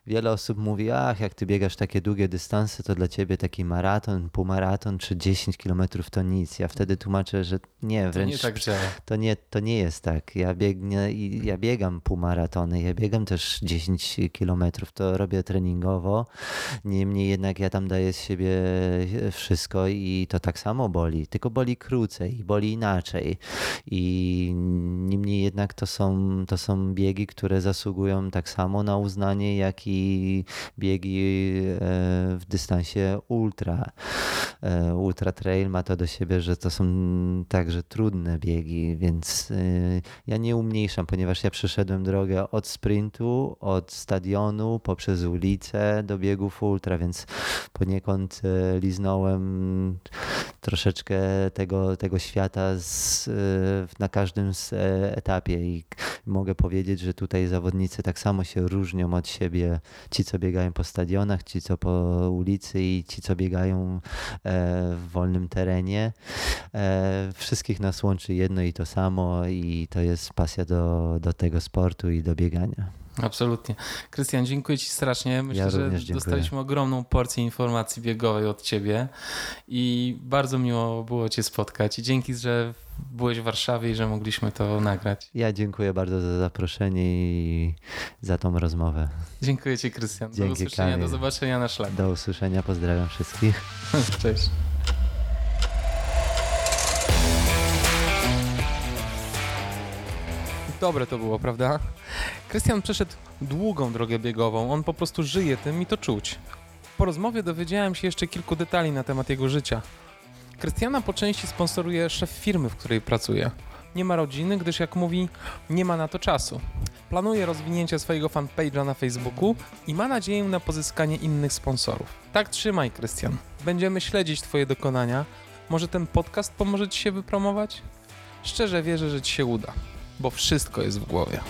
wiele osób mówi, ach, jak ty biegasz takie długie dystanse, to dla ciebie taki maraton, półmaraton czy 10 kilometrów to nic. Ja wtedy tłumaczę, że nie, To wręcz nie tak działa. to nie, to nie jest tak. Ja, biegnę, ja biegam półmaratony, ja biegam też 10 kilometrów, to robię treningowo. Niemniej jednak ja tam daję z siebie wszystko i to tak samo boli, tylko boli krócej, boli inaczej. I niemniej jednak to są, to są biegi, które zasługują tak samo na uznanie, jak i biegi e, w dystansie ultra. E, Ultra Trail ma to do siebie, że to są także trudne biegi, więc y, ja nie umniejszam, ponieważ ja przeszedłem drogę od sprintu, od stadionu, poprzez ulicę do biegów ultra, więc poniekąd e, liznąłem troszeczkę tego, tego świata z, e, na każdym e, etapie i mogę powiedzieć, że tutaj zawodnicy tak samo się różnią od siebie. Ci, co biegają po stadionach, ci, co po ulicy i ci, co biegają e, w wolnym terenie. Wszystkich nas łączy jedno i to samo i to jest pasja do, do tego sportu i do biegania. Absolutnie. Krystian, dziękuję Ci strasznie. Myślę, Ja że dostaliśmy ogromną porcję informacji biegowej od Ciebie i bardzo miło było Cię spotkać. I dzięki, że byłeś w Warszawie i że mogliśmy to nagrać. Ja dziękuję bardzo za zaproszenie i za tą rozmowę. Dziękuję Ci, Krystian. Do usłyszenia, Kamil. do zobaczenia na szlaku. Do usłyszenia, pozdrawiam wszystkich. *laughs* Cześć. Dobre to było, prawda? Krystian przeszedł długą drogę biegową. On po prostu żyje tym i to czuć. Po rozmowie dowiedziałem się jeszcze kilku detali na temat jego życia. Krystiana po części sponsoruje szef firmy, w której pracuje. Nie ma rodziny, gdyż jak mówi, nie ma na to czasu. Planuje rozwinięcie swojego fanpage'a na Facebooku i ma nadzieję na pozyskanie innych sponsorów. Tak trzymaj, Krystian. Będziemy śledzić Twoje dokonania. Może ten podcast pomoże Ci się wypromować? Szczerze wierzę, że Ci się uda, bo wszystko jest w głowie.